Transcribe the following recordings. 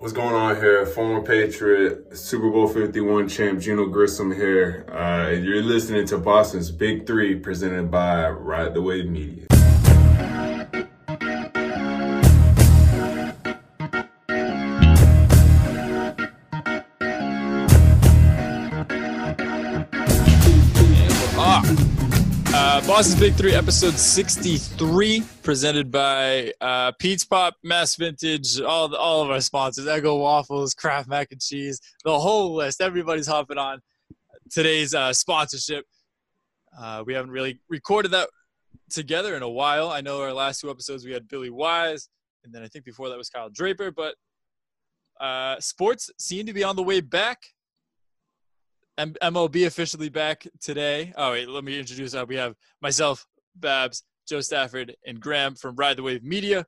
What's going on here? Former Patriot, Super Bowl 51 champ Geneo Grissom here. Uh, you're listening to Boston's Big Three presented by Ride the Wave Media. Boston's Big Three, episode 63, presented by uh, Pete's Pop, Mass Vintage, all, all of our sponsors, Eggo Waffles, Kraft Mac and Cheese, the whole list. Everybody's hopping on today's uh, sponsorship. Uh, we haven't really recorded that together in a while. I know our last two episodes we had Billy Wise, and then I think before that was Kyle Draper, but uh, sports seem to be on the way back. M- MLB officially back today. Oh wait, let me introduce. Uh, we have myself, Babs, Joe Stafford, and Grahm from Ride the Wave Media.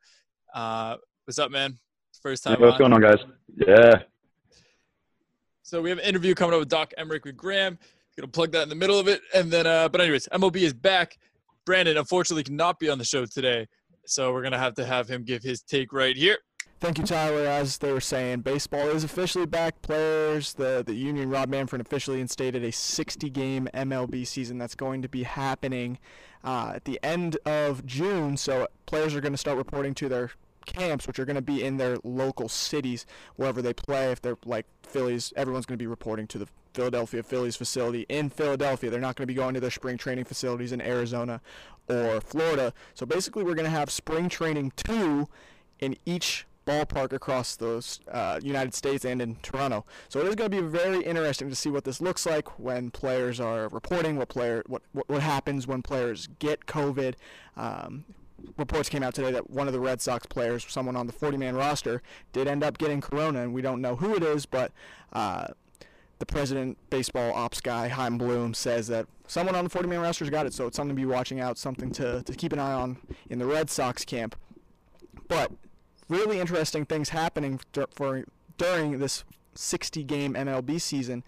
Uh, what's up, man? First time. Yeah, what's on. going on, guys? Yeah. So we have an interview coming up with Doc Emrick with Grahm. Gonna plug that in the middle of it, and then. Uh, but anyways, MLB is back. Brandon unfortunately cannot be on the show today, so we're gonna have to have him give his take right here. Thank you, Tyler. As they were saying, baseball is officially back. Players, the, the union, Rob Manfred officially instated a 60 game MLB season that's going to be happening uh, at the end of June. So players are going to start reporting to their camps, which are going to be in their local cities, wherever they play. If they're like Phillies, everyone's going to be reporting to the Philadelphia Phillies facility in Philadelphia. They're not going to be going to their spring training facilities in Arizona or Florida. So basically, we're going to have spring training two in each ballpark across those uh, United States and in Toronto. So it is going to be very interesting to see what this looks like when players are reporting, what player, what what, what happens when players get COVID. Um, reports came out today that one of the Red Sox players, someone on the 40-man roster, did end up getting corona, and we don't know who it is, but. Uh, the president, baseball ops guy, Chaim Bloom, says that someone on the 40 man roster's got it, so it's something to be watching out, something to, to keep an eye on in the Red Sox camp. But really interesting things happening dur- for during this 60 game MLB season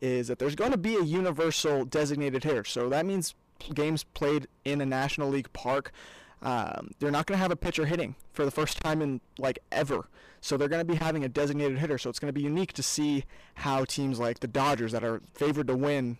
is that there's going to be a universal designated hitter. So that means games played in a National League park. Um, they're not going to have a pitcher hitting for the first time in like ever. So they're going to be having a designated hitter. So it's going to be unique to see how teams like the Dodgers that are favored to win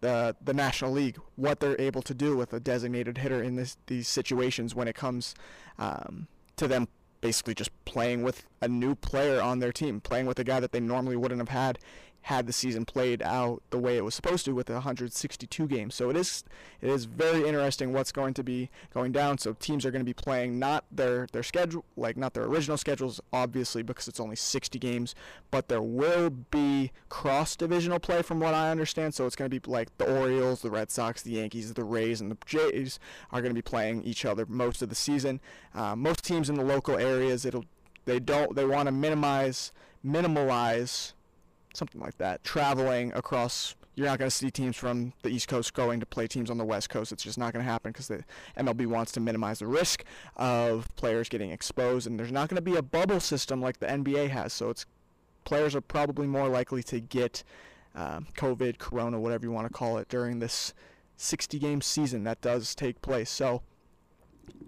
the the National League what they're able to do with a designated hitter in this these situations when it comes um, to them basically just playing with a new player on their team, playing with a guy that they normally wouldn't have had had the season played out the way it was supposed to with 162 games. So it is it is very interesting what's going to be going down. So teams are going to be playing not their their schedule like not their original schedules obviously because it's only 60 games, but there will be cross divisional play from what I understand. So it's going to be like the Orioles, the Red Sox, the Yankees, the Rays, and the Jays are going to be playing each other most of the season. Uh, most teams in the local areas it'll they don't they want to minimize minimalize something like that. Traveling across, you're not going to see teams from the East Coast going to play teams on the West Coast. It's just not going to happen because the MLB wants to minimize the risk of players getting exposed, and there's not going to be a bubble system like the NBA has. So it's players are probably more likely to get um, COVID, Corona, whatever you want to call it, during this 60 game season that does take place. So.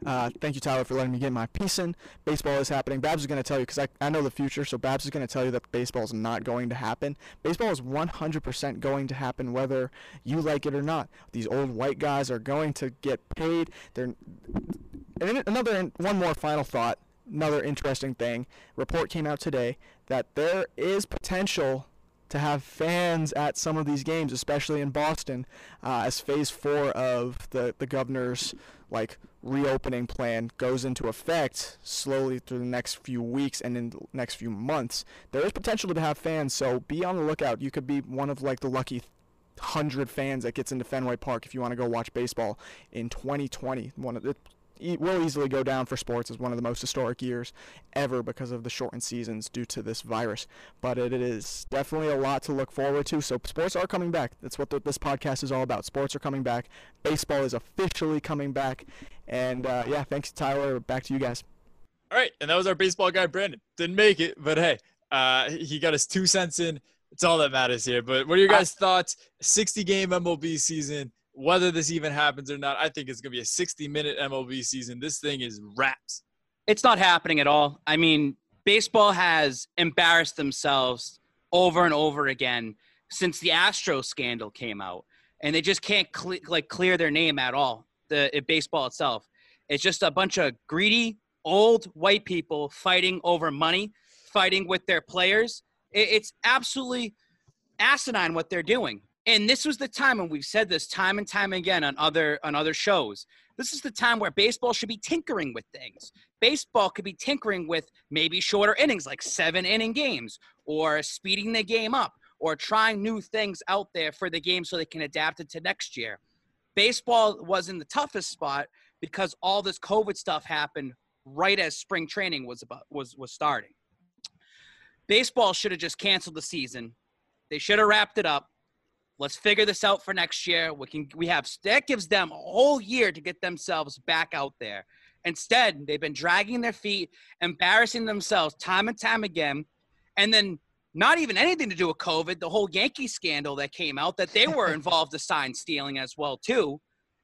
Uh, thank you, Tyler, for letting me get my piece in. Baseball is happening. Babs is going to tell you because I, I know the future, so Babs is going to tell you that baseball is not going to happen. Baseball is 100% going to happen whether you like it or not. These old white guys are going to get paid. They're and another one more final thought. Another interesting thing. Report came out today that there is potential to have fans at some of these games, especially in Boston, uh, as Phase Four of the the governor's like reopening plan goes into effect slowly through the next few weeks and in the next few months. There is potential to have fans, so be on the lookout. You could be one of like the lucky hundred fans that gets into Fenway Park if you want to go watch baseball in 2020. One of the will easily go down for sports as one of the most historic years ever because of the shortened seasons due to this virus. But it is definitely a lot to look forward to. So sports are coming back. That's what the, this podcast is all about. Sports are coming back. Baseball is officially coming back. And uh, yeah, thanks, Tyler. Back to you guys. All right, and that was our baseball guy, Brandon. Didn't make it, but hey, uh, he got his two cents in. It's all that matters here. But what are your guys' thoughts? 60 game MLB season whether this even happens or not, I think it's going to be a 60 minute MLB season. This thing is wraps. It's not happening at all. I mean, baseball has embarrassed themselves over and over again since the Astro scandal came out, and they just can't like clear their name at all. The baseball itself, it's just a bunch of greedy old white people fighting over money, fighting with their players. It, it's absolutely asinine what they're doing. And this was the time, and we've said this time and time again on other on other shows. This is the time where baseball should be tinkering with things. Baseball could be tinkering with maybe shorter innings, like seven inning games, or speeding the game up, or trying new things out there for the game so they can adapt it to next year. Baseball was in the toughest spot because all this COVID stuff happened right as spring training was about was was starting. Baseball should have just canceled the season. They should have wrapped it up. Let's figure this out for next year. We can we have that gives them a whole year to get themselves back out there. Instead, they've been dragging their feet, embarrassing themselves time and time again, and then not even anything to do with COVID, the whole Yankee scandal that came out that they were involved in sign stealing as well too.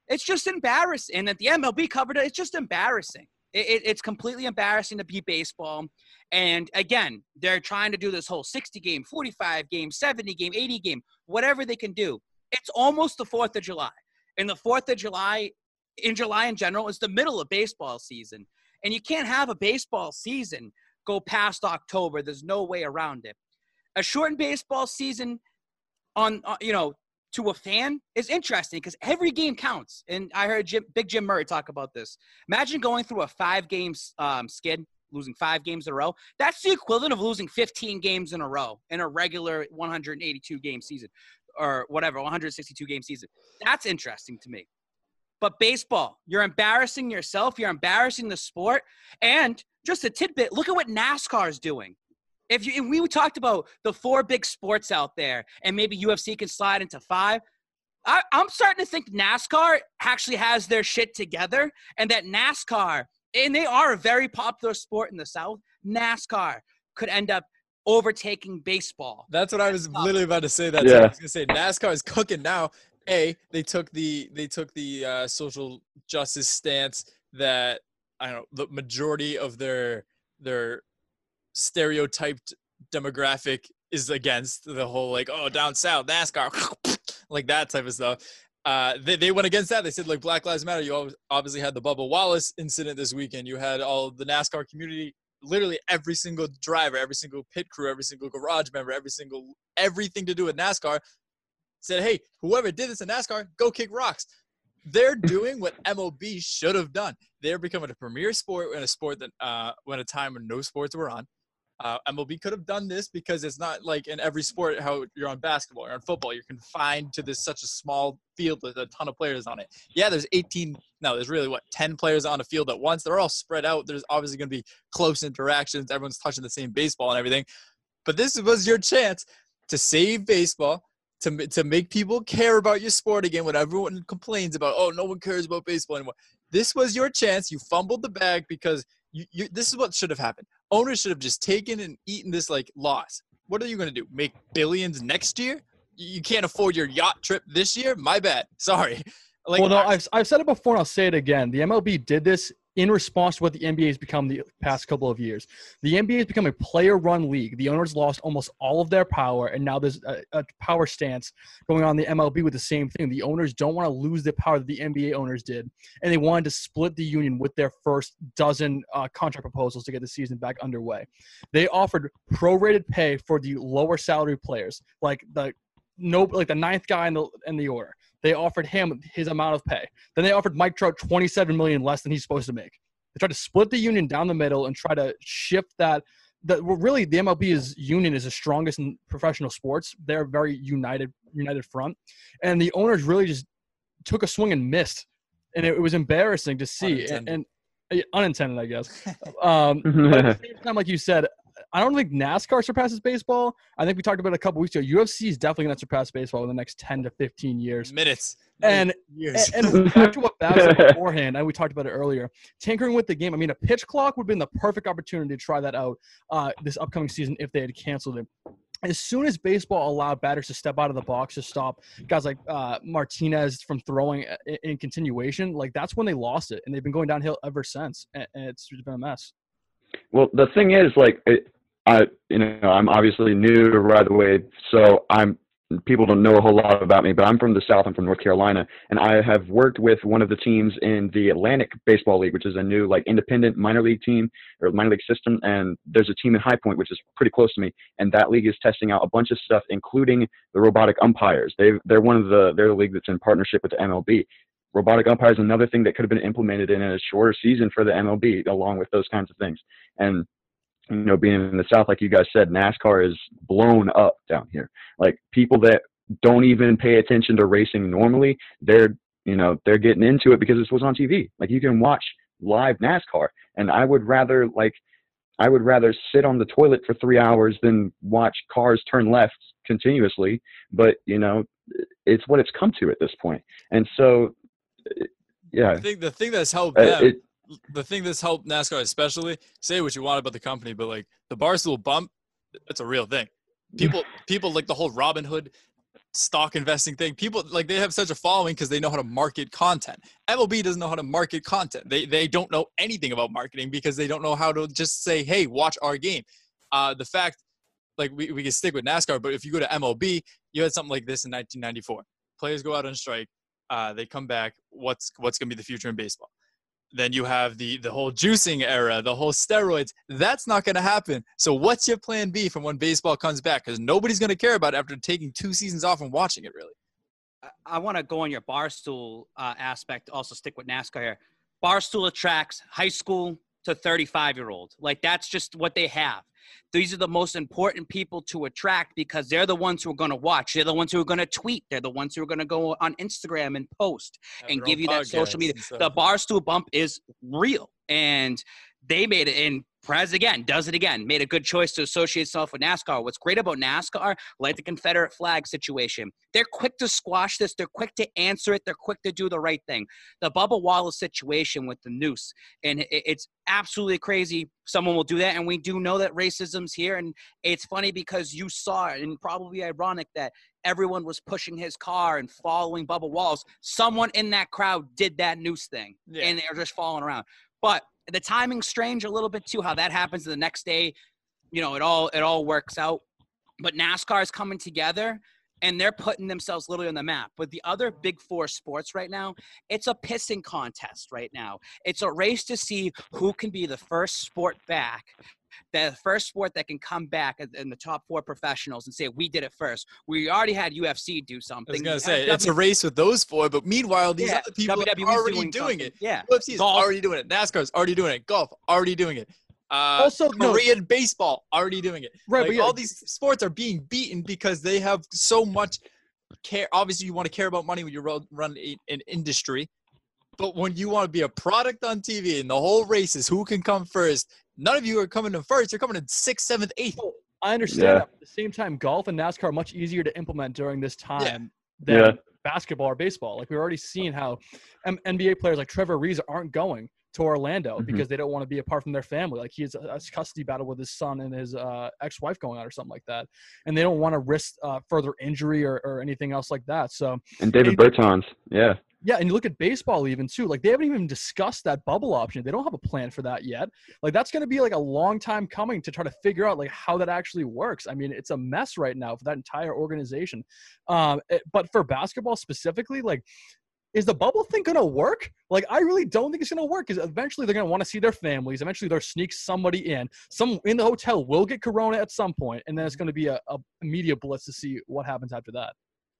It's just embarrassing. And that the MLB covered it, it's just embarrassing. It, it, it's completely embarrassing to be baseball. And again, they're trying to do this whole 60 game, 45 game, 70 game, 80 game, whatever they can do. It's almost the 4th of July. And the 4th of July, in July in general, is the middle of baseball season. And you can't have a baseball season go past October. There's no way around it. A shortened baseball season on, uh, you know, to a fan is interesting because every game counts. And I heard Jim, Big Jim Murray talk about this. Imagine going through a five games um, skid, losing five games in a row. That's the equivalent of losing 15 games in a row in a regular 182 game season or whatever, 162 game season. That's interesting to me. But baseball, you're embarrassing yourself. You're embarrassing the sport. And just a tidbit look at what NASCAR is doing. If you we talked about the four big sports out there, and maybe UFC can slide into five. I, I'm starting to think NASCAR actually has their shit together, and that NASCAR, and they are a very popular sport in the South. NASCAR could end up overtaking baseball. That's what I was literally about to say. That yeah. I was gonna say NASCAR is cooking now. A, they took the they took the uh, social justice stance that I don't know the majority of their their stereotyped demographic is against the whole like oh down south NASCAR like that type of stuff. Uh, they, they went against that. They said like Black Lives Matter. You obviously had the Bubba Wallace incident this weekend. You had all the NASCAR community, literally every single driver, every single pit crew, every single garage member, every single everything to do with NASCAR said, hey, whoever did this in NASCAR, go kick rocks. They're doing what MLB should have done. They're becoming a premier sport in a sport that uh, when a time when no sports were on. Uh, MLB could have done this because it's not like in every sport how you're on basketball or on football. You're confined to this such a small field with a ton of players on it. Yeah, there's 18. No, there's really what 10 players on a field at once. They're all spread out. There's obviously going to be close interactions. Everyone's touching the same baseball and everything. But this was your chance to save baseball, to to make people care about your sport again. When everyone complains about, oh, no one cares about baseball anymore. This was your chance. You fumbled the bag because you, you, this is what should have happened. Owners should have just taken and eaten this like loss. What are you going to do? Make billions next year? You can't afford your yacht trip this year? My bad. Sorry. Like, well, no, I've, I've said it before and I'll say it again. The MLB did this in response to what the NBA has become the past couple of years. The NBA has become a player run league. The owners lost almost all of their power, and now there's a, a, power stance going on the MLB with the same thing. The owners don't want to lose the power that the NBA owners did, and they wanted to split the union with their first dozen uh, contract proposals to get the season back underway. They offered prorated pay for the lower salary players, like the no, like the ninth guy in the in the order. They offered him his amount of pay. Then they offered Mike Trout 27 million less than he's supposed to make. They tried to split the union down the middle and try to shift that. That well, really the MLB's union is the strongest in professional sports. They're a very united united front, and the owners really just took a swing and missed, and it, it was embarrassing to see. Unintended. And, and unintended, I guess. Um, but at the same time, like you said, I don't think NASCAR surpasses baseball. I think we talked about it a couple weeks ago. UFC is definitely going to surpass baseball in the next 10 to 15 years. Minutes. And, years. and, and back to what Babs said beforehand, and we talked about it earlier, tinkering with the game. I mean, a pitch clock would have been the perfect opportunity to try that out uh, this upcoming season if they had canceled it as soon as baseball allowed batters to step out of the box to stop guys like uh, Martinez from throwing in, in, continuation, like that's when they lost it, and they've been going downhill ever since, and, and it's been a mess. Well, the thing is, like, it, I, you know, I'm obviously new to Ride the Wave, so I'm people don't know a whole lot about me, but I'm from the South. I'm from North Carolina, and I have worked with one of the teams in the Atlantic Baseball League, which is a new like independent minor league team or minor league system. And there's a team in High Point, which is pretty close to me, and that league is testing out a bunch of stuff, including the robotic umpires. They they're one of the they're the league that's in partnership with the MLB. Robotic umpires another thing that could have been implemented in a shorter season for the MLB, along with those kinds of things. And you know, being in the South, like you guys said, NASCAR is blown up down here. Like people that don't even pay attention to racing normally, they're, you know, they're getting into it because this was on TV. Like you can watch live NASCAR. And I would rather like, I would rather sit on the toilet for three hours than watch cars turn left continuously. But, you know, it's what it's come to at this point. And so, yeah. I think the thing that's helped Uh, them it- the thing that's helped NASCAR especially, say what you want about the company, but like the Barstool bump, it's a real thing. People people like the whole Robinhood stock investing thing. People like they have such a following because they know how to market content. MLB doesn't know how to market content. They they don't know anything about marketing because they don't know how to just say, hey, watch our game. Uh, the fact like we, we can stick with NASCAR, but if you go to MLB, you had something like this in 1994. Players go out on strike, uh, they come back. What's what's going to be the future in baseball? Then you have the the whole juicing era, the whole steroids. That's not going to happen. So what's your plan B from when baseball comes back? Because nobody's going to care about it after taking two seasons off and watching it. Really, I- I want to go on your barstool uh, aspect. Also, stick with NASCAR here. Barstool attracts high school to 35 year old. Like that's just what they have. These are the most important people to attract because they're the ones who are going to watch. They're the ones who are going to tweet. They're the ones who are going to go on Instagram and post and give you that social media. The barstool bump is real, and they made it. in Prez again does it again. Made a good choice to associate itself with NASCAR. What's great about NASCAR, like the Confederate flag situation, they're quick to squash this. They're quick to answer it. They're quick to do the right thing. The Bubba Wallace situation with the noose, and it's absolutely crazy. Someone will do that, and we do know that racism's here. And it's funny because you saw it, and probably ironic that everyone was pushing his car and following Bubba Wallace. Someone in that crowd did that noose thing, Yeah. and they're just following around. But the timing's strange a little bit too. How that happens the next day, you know, it all it all works out. But NASCAR is coming together. And they're putting themselves literally on the map. But the other big four sports right now, it's a pissing contest right now. It's a race to see who can be the first sport back the first sport that can come back in- the top four professionals and say we did it first. We already had UFC do something. I was gonna say had it's a race with those four, but meanwhile, these Yeah, other people are already doing doing, it. Yeah. UFC is Golf. already doing it. NASCAR's already doing it. Golf already doing it. Uh, Also, no- Korean baseball already doing it. Right, Like, but yeah, all these sports are being beaten because they have so much care. Obviously, you want to care about money when you ro- run an industry, but when you want to be a product on TV and the whole race is who can come first, none of you are coming in first. You're coming in sixth, seventh, eighth. I understand Yeah. that. At the same time, golf and NASCAR are much easier to implement during this time than Yeah. basketball or baseball. Like we're already seen how M- NBA players like Trevor Reeves aren't going to Orlando Mhm. because they don't want to be apart from their family. Like he has a, custody battle with his son and his uh, ex-wife going on or something like that, and they don't want to risk uh, further injury or, or anything else like that. So And Davis Bertans, yeah. yeah, and you look at baseball even too. Like they haven't even discussed that bubble option. They don't have a plan for that yet. Like that's going to be like a long time coming to try to figure out like how that actually works. I mean, it's a mess right now for that entire organization. Um, it- but for basketball specifically, like. Is the bubble thing gonna work? Like, I really don't think it's gonna work. Because eventually they're gonna want to see their families. Eventually they'll sneak somebody in. Some in the hotel will get corona at some point, and then it's gonna be a, a media blitz to see what happens after that.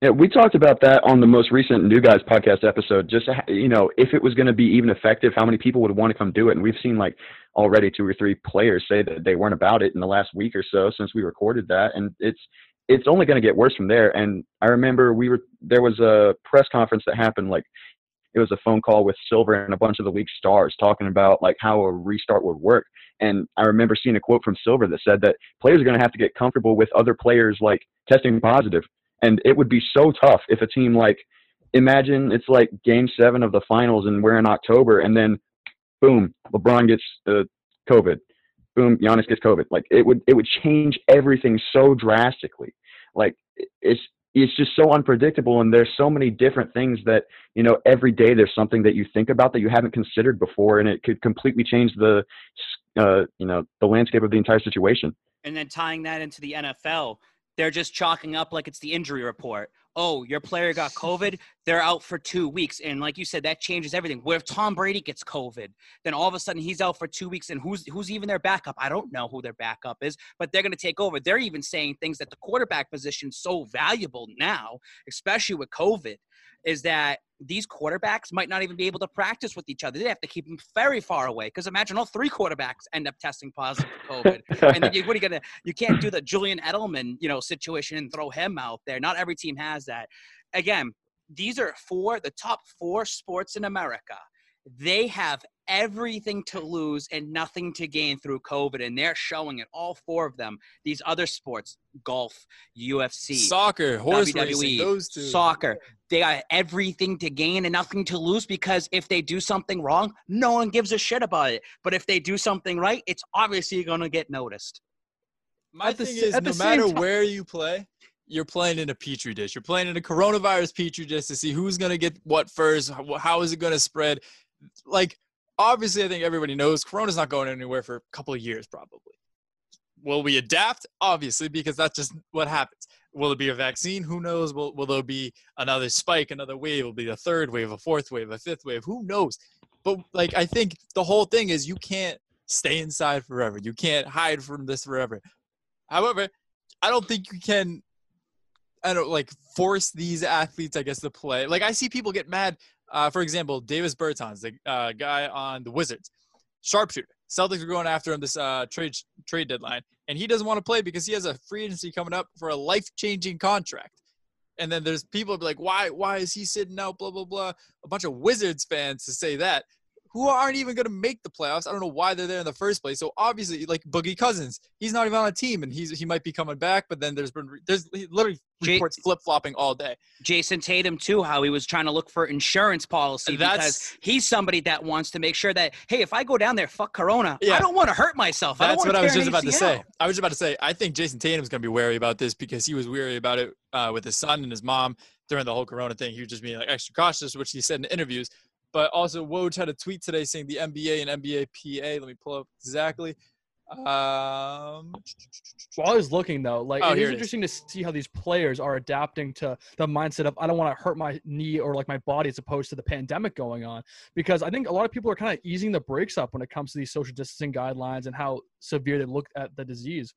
Yeah, we talked about that on the most recent New Guys podcast episode. Just uh, you know, if it was going to be even effective, how many people would want to come do it? And we've seen like already two or three players say that they weren't about it in the last week or so since we recorded that, and it's it's only going to get worse from there. And I remember we were there was a press conference that happened like it was a phone call with Silver and a bunch of the league stars talking about like how a restart would work. And I remember seeing a quote from Silver that said that players are going to have to get comfortable with other players like testing positive and it would be so tough if a team like imagine it's like game seven of the finals and we're in October and then boom, LeBron gets uh, COVID. Boom, Giannis gets COVID. Like it would it would change everything so drastically. Like it's it's just so unpredictable and there's so many different things that you know every day there's something that you think about that you haven't considered before and it could completely change the uh, you know, the landscape of the entire situation. And then tying that into the NFL, they're just chalking up like it's the injury report. Oh, your player got COVID, they're out for two weeks. And like you said, that changes everything. What if Tom Brady gets COVID? Then all of a sudden he's out for two weeks, and who's who's even their backup? I don't know who their backup is, but they're gonna take over. They're even saying things that the quarterback position is so valuable now, especially with COVID, is that these quarterbacks might not even be able to practice with each other. They have to keep them very far away. Because imagine all three quarterbacks end up testing positive for COVID, and you, what are you gonna? You can't do the Julian Edelman, you know, situation and throw him out there. Not every team has that. Again, these are four the top four sports in America. They have everything to lose and nothing to gain through COVID, and they're showing it. All four of them. These other sports, golf, UFC, Soccer, horse WWE, racing, those two. soccer. They got everything to gain and nothing to lose because if they do something wrong, no one gives a shit about it. But if they do something right, it's obviously going to get noticed. My At thing s- is, no matter ti- where you play, you're playing in a petri dish. You're playing in a coronavirus petri dish to see who's going to get what first. How, how is it going to spread? Like, obviously, I think everybody knows Corona's not going anywhere for a couple of years, probably. Will we adapt? Obviously, because that's just what happens. Will it be a vaccine? Who knows? Will, will there be another spike, another wave? Will be a third wave, a fourth wave, a fifth wave? Who knows? But, like, I think the whole thing is you can't stay inside forever. You can't hide from this forever. However, I don't think you can. I don't like force these athletes, I guess, to play. Like I see people get mad. Uh, for example, Davis Bertans, the uh, guy on the Wizards, sharpshooter. Celtics are going after him this uh, trade trade deadline, and he doesn't want to play because he has a free agency coming up for a life changing contract. And then there's people be like, why why is he sitting out? Blah blah blah. A bunch of Wizards fans to say that who aren't even going to make the playoffs. I don't know why they're there in the first place. So obviously, like Boogie Cousins, he's not even on a team, and he's he might be coming back. But then there's been there's literally reports flip flopping all day. Jayson Tatum too, how he was trying to look for insurance policy because That's- he's somebody that wants to make sure that hey, if I go down there, fuck Corona, Yeah. I don't want to hurt myself. I That's wanna what I was just about to say. I was just about to say. I think Jayson Tatum's going to be wary about this because he was wary about it uh, with his son and his mom during the whole Corona thing. He was just being like extra cautious, which he said in interviews. But also, Woj had a tweet today saying the NBA and NBA PA. Let me pull up exactly. Um, While I was looking though, like Oh, it here is it is. interesting to see how these players are adapting to the mindset of I don't want to hurt my knee or like my body as opposed to the pandemic going on. Because I think a lot of people are kind of easing the brakes up when it comes to these social distancing guidelines and how severe they look at the disease.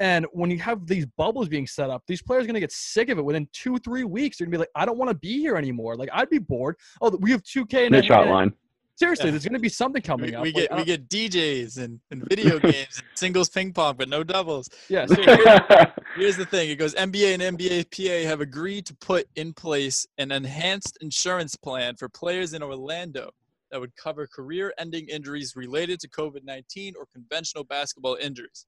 And when you have these bubbles being set up, these players are gonna get sick of it within two, three weeks. They're gonna be like, I don't want to be here anymore. Like I'd be bored. Oh, we have 2K and Snitch hotline. seriously, Yeah. there's gonna be something coming we, up. we get I we uh get DJs and, and video games and singles ping pong, but no doubles. yeah, So seriously. here- Here's the thing. It goes NBA and NBA PA have agreed to put in place an enhanced insurance plan for players in Orlando that would cover career-ending injuries related to COVID-19 or conventional basketball injuries.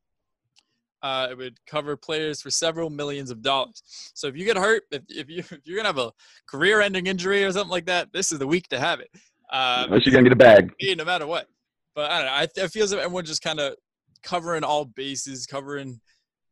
Uh, it would cover players for several millions of dollars. So if you get hurt, if, if, you, if you're gonna have a career-ending injury or something like that, this is the week to have it. Uh, Unless you're gonna get a bag. no matter what. But I don't know. I, I feel as if everyone's just kind of covering all bases, covering,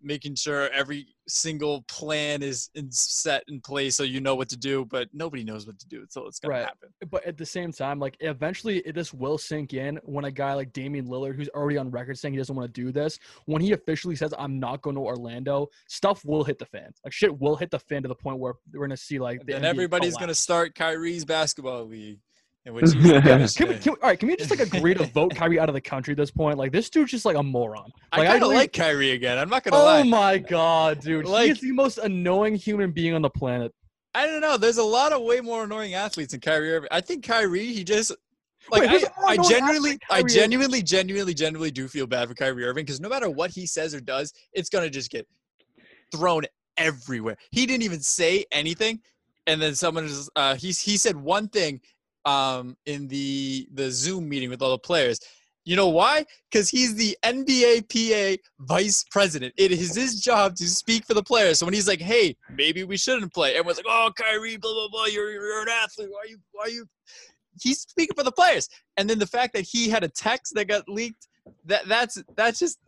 making sure every single plan is in, set in place so you know what to do. But nobody knows what to do until it's gonna Right. happen. but at the same time, like eventually it, this will sink in when a guy like Damian Lillard, who's already on record saying he doesn't want to do this, when he officially says I'm not going to Orlando, stuff will hit the fan. Like shit will hit the fan to the point where we're gonna see like the And NBA everybody's gonna start Kyrie's basketball league, in which he's the commissioner. Can we, can we, all right, can we just like agree to vote Kyrie out of the country at this point? Like this dude's just like a moron. I Like kind of believe- like Kyrie again. I'm not gonna Oh lie. my god, dude! Like- he is the most annoying human being on the planet. I don't know. There's a lot of way more annoying athletes than Kyrie Irving. I think Kyrie, he just like Wait, who's I, a more I genuinely, I genuinely, genuinely, genuinely do feel bad for Kyrie Irving because no matter what he says or does, it's gonna just get thrown everywhere. He didn't even say anything, and then someone just uh, he he said one thing um, in the the Zoom meeting with all the players. You know why? Because he's the NBA PA vice president. It is his job to speak for the players. So when he's like, "Hey, maybe we shouldn't play," everyone's like, "Oh, Kyrie, blah blah blah. You're you're an athlete. Why you why you?" He's speaking for the players. And then the fact that he had a text that got leaked, that that's that's just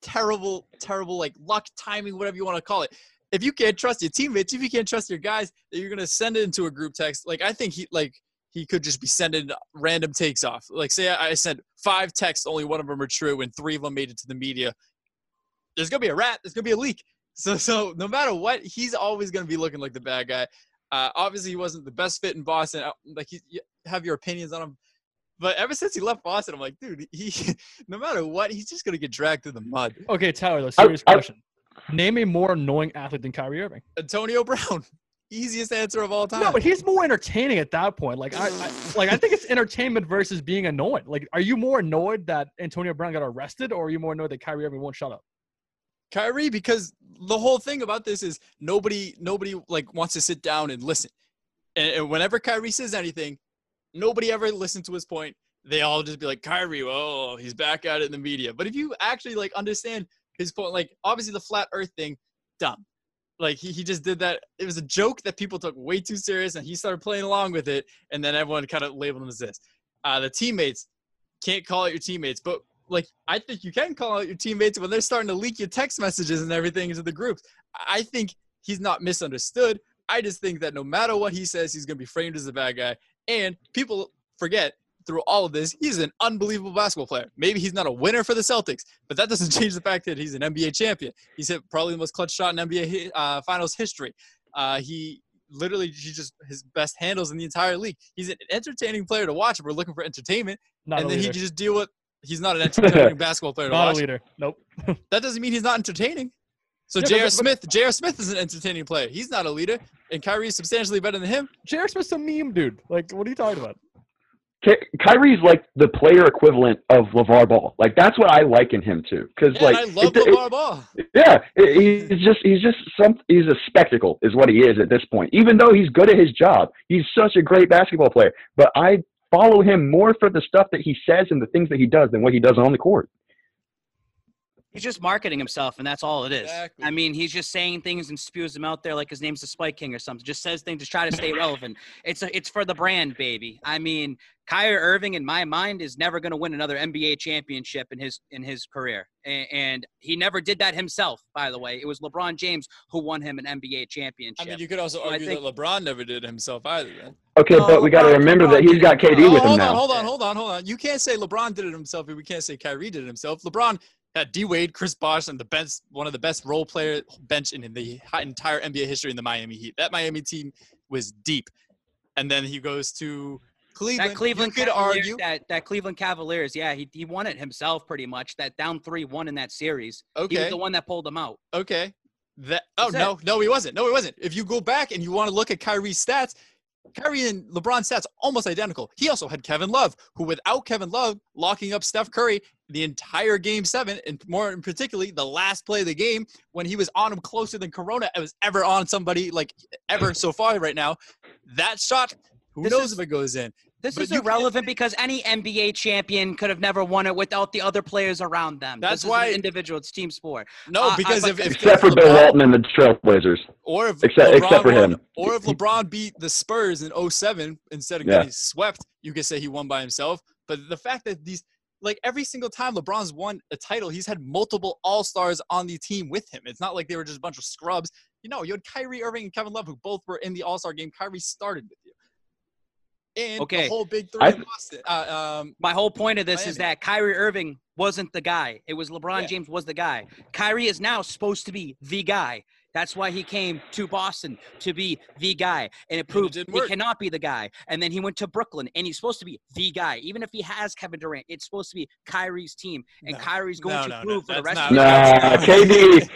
terrible, terrible like luck, timing, whatever you want to call it. If you can't trust your teammates, if you can't trust your guys, that you're gonna send it into a group text. Like I think he like he could just be sending random takes off. Like, say I, I sent five texts, only one of them are true, and three of them made it to the media. There's gonna be a rat. There's gonna be a leak. So, so no matter what, he's always gonna be looking like the bad guy. Uh, obviously, he wasn't the best fit in Boston. Like, he, you have your opinions on him, but ever since he left Boston, I'm like, dude, he no matter what, he's just gonna get dragged through the mud. Okay, Tyler, though, I- serious I- question. Name a more annoying athlete than Kyrie Irving. Antonio Brown, easiest answer of all time. No, but he's more entertaining at that point. Like I, I like I think it's entertainment versus being annoyed. Like, are you more annoyed that Antonio Brown got arrested, or are you more annoyed that Kyrie Irving won't shut up? Kyrie because the whole thing about this is nobody nobody like wants to sit down and listen. And, and whenever Kyrie says anything, nobody ever listens to his point. They all just be like, Kyrie, oh, he's back at it in the media. But if you actually like understand his point, like obviously the flat earth thing, dumb. Like he, he just did that. It was a joke that people took way too serious and he started playing along with it. And then everyone kind of labeled him as this. Uh, the teammates can't call out your teammates, but like I think you can call out your teammates when they're starting to leak your text messages and everything into the groups. I think he's not misunderstood. I just think that no matter what he says, he's going to be framed as a bad guy. And people forget through all of this, he's an unbelievable basketball player. Maybe he's not a winner for the Celtics, but that doesn't change the fact that he's an NBA champion. He's hit probably the most clutch shot in NBA uh, Finals history. Uh, he literally he just his best handles in the entire league. He's an entertaining player to watch if we're looking for entertainment, Not and then he just deal with. He's not an entertaining basketball player to Not a leader. Nope. That doesn't mean he's not entertaining. So Yeah, J.R. Smith, J.R. Smith is an entertaining player. He's not a leader, and Kyrie is substantially better than him. J.R. Smith's a meme, dude. Like, what are you talking about? Ky- Kyrie's like the player equivalent of LeVar Ball. Like that's what I liken him to. Because Yeah, like, I love it- it- LeVar Ball. yeah, it- he's just he's just some he's a spectacle is what he is at this point. Even though he's good at his job, he's such a great basketball player. But I follow him more for the stuff that he says and the things that he does than what he does on the court. He's just marketing himself, and that's all it is. Exactly. I mean, he's just saying things and spews them out there like his name's the Spike King or something. Just says things to try to stay relevant. It's a, it's for the brand, baby. I mean, Kyrie Irving, in my mind, is never going to win another NBA championship in his in his career, and, and he never did that himself. By the way, it was LeBron James who won him an NBA championship. I mean, you could also So argue think- that LeBron never did it himself either. Then. Okay, No, but we got to oh, LeBron- remember that oh, he's got didn't- KD Oh, with him hold now. on, hold on, hold on, hold on. You can't say LeBron did it himself, but we can't say Kyrie did it himself. LeBron Uh, had D Wade, Chris Bosh, and the best, one of the best role player bench in the entire NBA history in the Miami Heat. That Miami team was deep, and then he goes to Cleveland. that Cleveland you could Cavaliers, argue. that that Cleveland Cavaliers, yeah, he, he won it himself pretty much. That down three one in that series. He was Okay, the one that pulled him out. okay. That oh That's it. no, no, he wasn't. No, he wasn't. If you go back and you want to look at Kyrie's stats, Kyrie and LeBron's stats almost identical. He also had Kevin Love, who without Kevin Love locking up Steph Curry the entire game seven, and more in particularly the last play of the game when he was on him closer than Corona was ever on somebody like ever so far right now. That shot, who This knows is- if it goes in? This But is irrelevant because any NBA champion could have never won it without the other players around them. That's this why- an individual. It's team sport. No, Uh, because but- if, if Except for if Bill LeBron- Walton and the Trailblazers. Or if Except- LeBron except for won- him. Or if LeBron beat the Spurs in 07 instead of Yeah. getting swept, you could say he won by himself. But the fact that these, like every single time LeBron's won a title, he's had multiple All Stars on the team with him. It's not like they were just a bunch of scrubs. You know, you had Kyrie Irving and Kevin Love, who both were in the All Star game. Kyrie started with you. And Okay. the whole big three I-. Uh, um, My whole point of this is that Kyrie Irving wasn't the guy. It was LeBron Yeah. James was the guy. Kyrie is now supposed to be the guy. That's why he came to Boston to be the guy, and it proved didn't he work. cannot be the guy. And then he went to Brooklyn, and he's supposed to be the guy. Even if he has Kevin Durant, it's supposed to be Kyrie's team, and No. Kyrie's going no, to no, no, prove for the that's rest not- of Nah, that's not- KD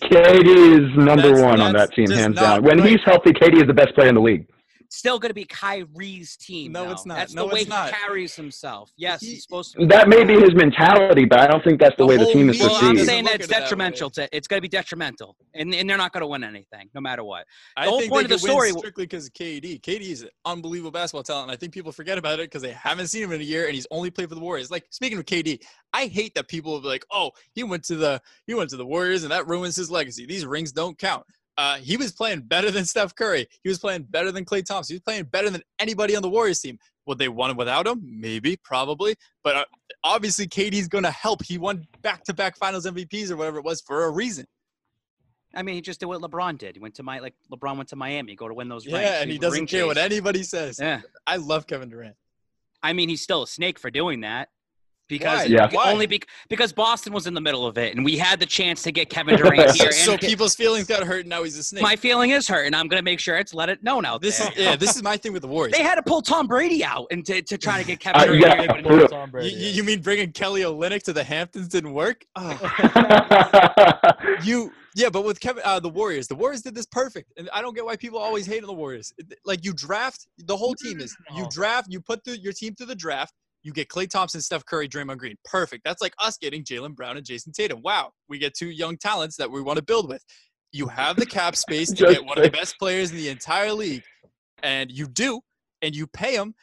KD is number That's- one on that team, hands down. When right. he's healthy, KD is the best player in the league. Still going to be Kyrie's team. No, though. it's not. That's No, the way it's not. he carries himself. Yes, He- he's supposed to. Be That may be his mentality, but I don't think that's the, The way the team is league- Well, I'm perceived. saying look that it's at it that detrimental. To, it's going to be detrimental, and, and they're not going to win anything, no matter what. I The whole think point they of the could story- strictly because of KD. KD is an unbelievable basketball talent, and I think people forget about it because they haven't seen him in a year, and he's only played for the Warriors. Like speaking of KD, I hate that people will be like, "Oh, he went to the he went to the Warriors, and that ruins his legacy. These rings don't count." Uh, he was playing better than Steph Curry. He was playing better than Klay Thompson. He was playing better than anybody on the Warriors team. Would they won without him? Maybe, probably. But uh, obviously, KD's going to help. He won back-to-back Finals MVPs or whatever it was for a reason. I mean, he just did what LeBron did. He went to my like LeBron went to Miami, go to win those. Yeah, and he doesn't care what anybody says. Yeah, I love Kevin Durant. I mean, he's still a snake for doing that. Because Yeah. Only bec because Boston was in the middle of it, and we had the chance to get Kevin Durant So, here. so people's feelings got hurt, and now he's a snake. my feeling is hurt, and I'm gonna make sure it's let it known out this there. is yeah. This is my thing with the Warriors. They had to pull Tom Brady out and to, to try to get Kevin Uh, Durant. yeah, here, but for real. Tom You, Brady. you, you mean bringing Kelly Olynyk to the Hamptons didn't work? Oh, you yeah, but with Kevin, uh, the Warriors, the Warriors did this perfect, and I don't get why people always hate on the Warriors. Like you draft, the whole team is you draft, you put the, your team through the draft. You get Klay Thompson, Steph Curry, Draymond Green. Perfect. That's like us getting Jaylen Brown and Jayson Tatum. Wow, we get two young talents that we want to build with. You have the cap space to get one of the best players in the entire league, and you do, and you pay him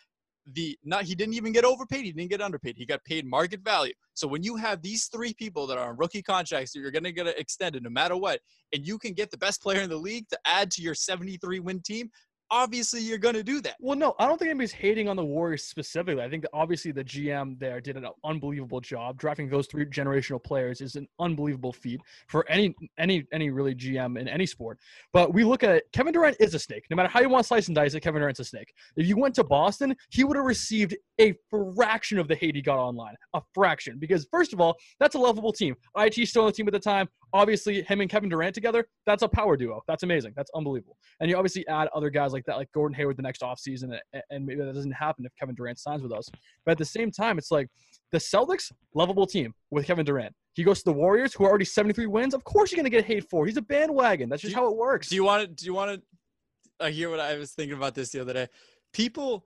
the not he didn't even get overpaid he didn't get underpaid he got paid market value so when you have these three people that are on rookie contracts that you're going to get extended no matter what and you can get the best player in the league to add to your 73 win team obviously you're going to do that Well, no, I don't think anybody's hating on the Warriors specifically. I think that obviously the GM there did an unbelievable job. Drafting those three generational players is an unbelievable feat for any any any really GM in any sport. But we look at it, Kevin Durant is a snake. No matter how you want to slice and dice it, Kevin Durant's a snake. If you went to Boston, he would have received a fraction of the hate he got online. A fraction. Because first of all, that's a lovable team. IT still on the team at the time. Obviously, him and Kevin Durant together, that's a power duo. That's amazing. That's unbelievable. And you obviously add other guys like that, like Gordon Hayward the next offseason, and maybe that doesn't happen if Kevin Durant signs with us. But at the same time, it's like the Celtics, lovable team with Kevin Durant. He goes to the Warriors, who are already 73 wins. Of course, you're going to get hate for. He's a bandwagon. That's just Do how it works. do you want to do you want to uh, hear what i was thinking about this the other day people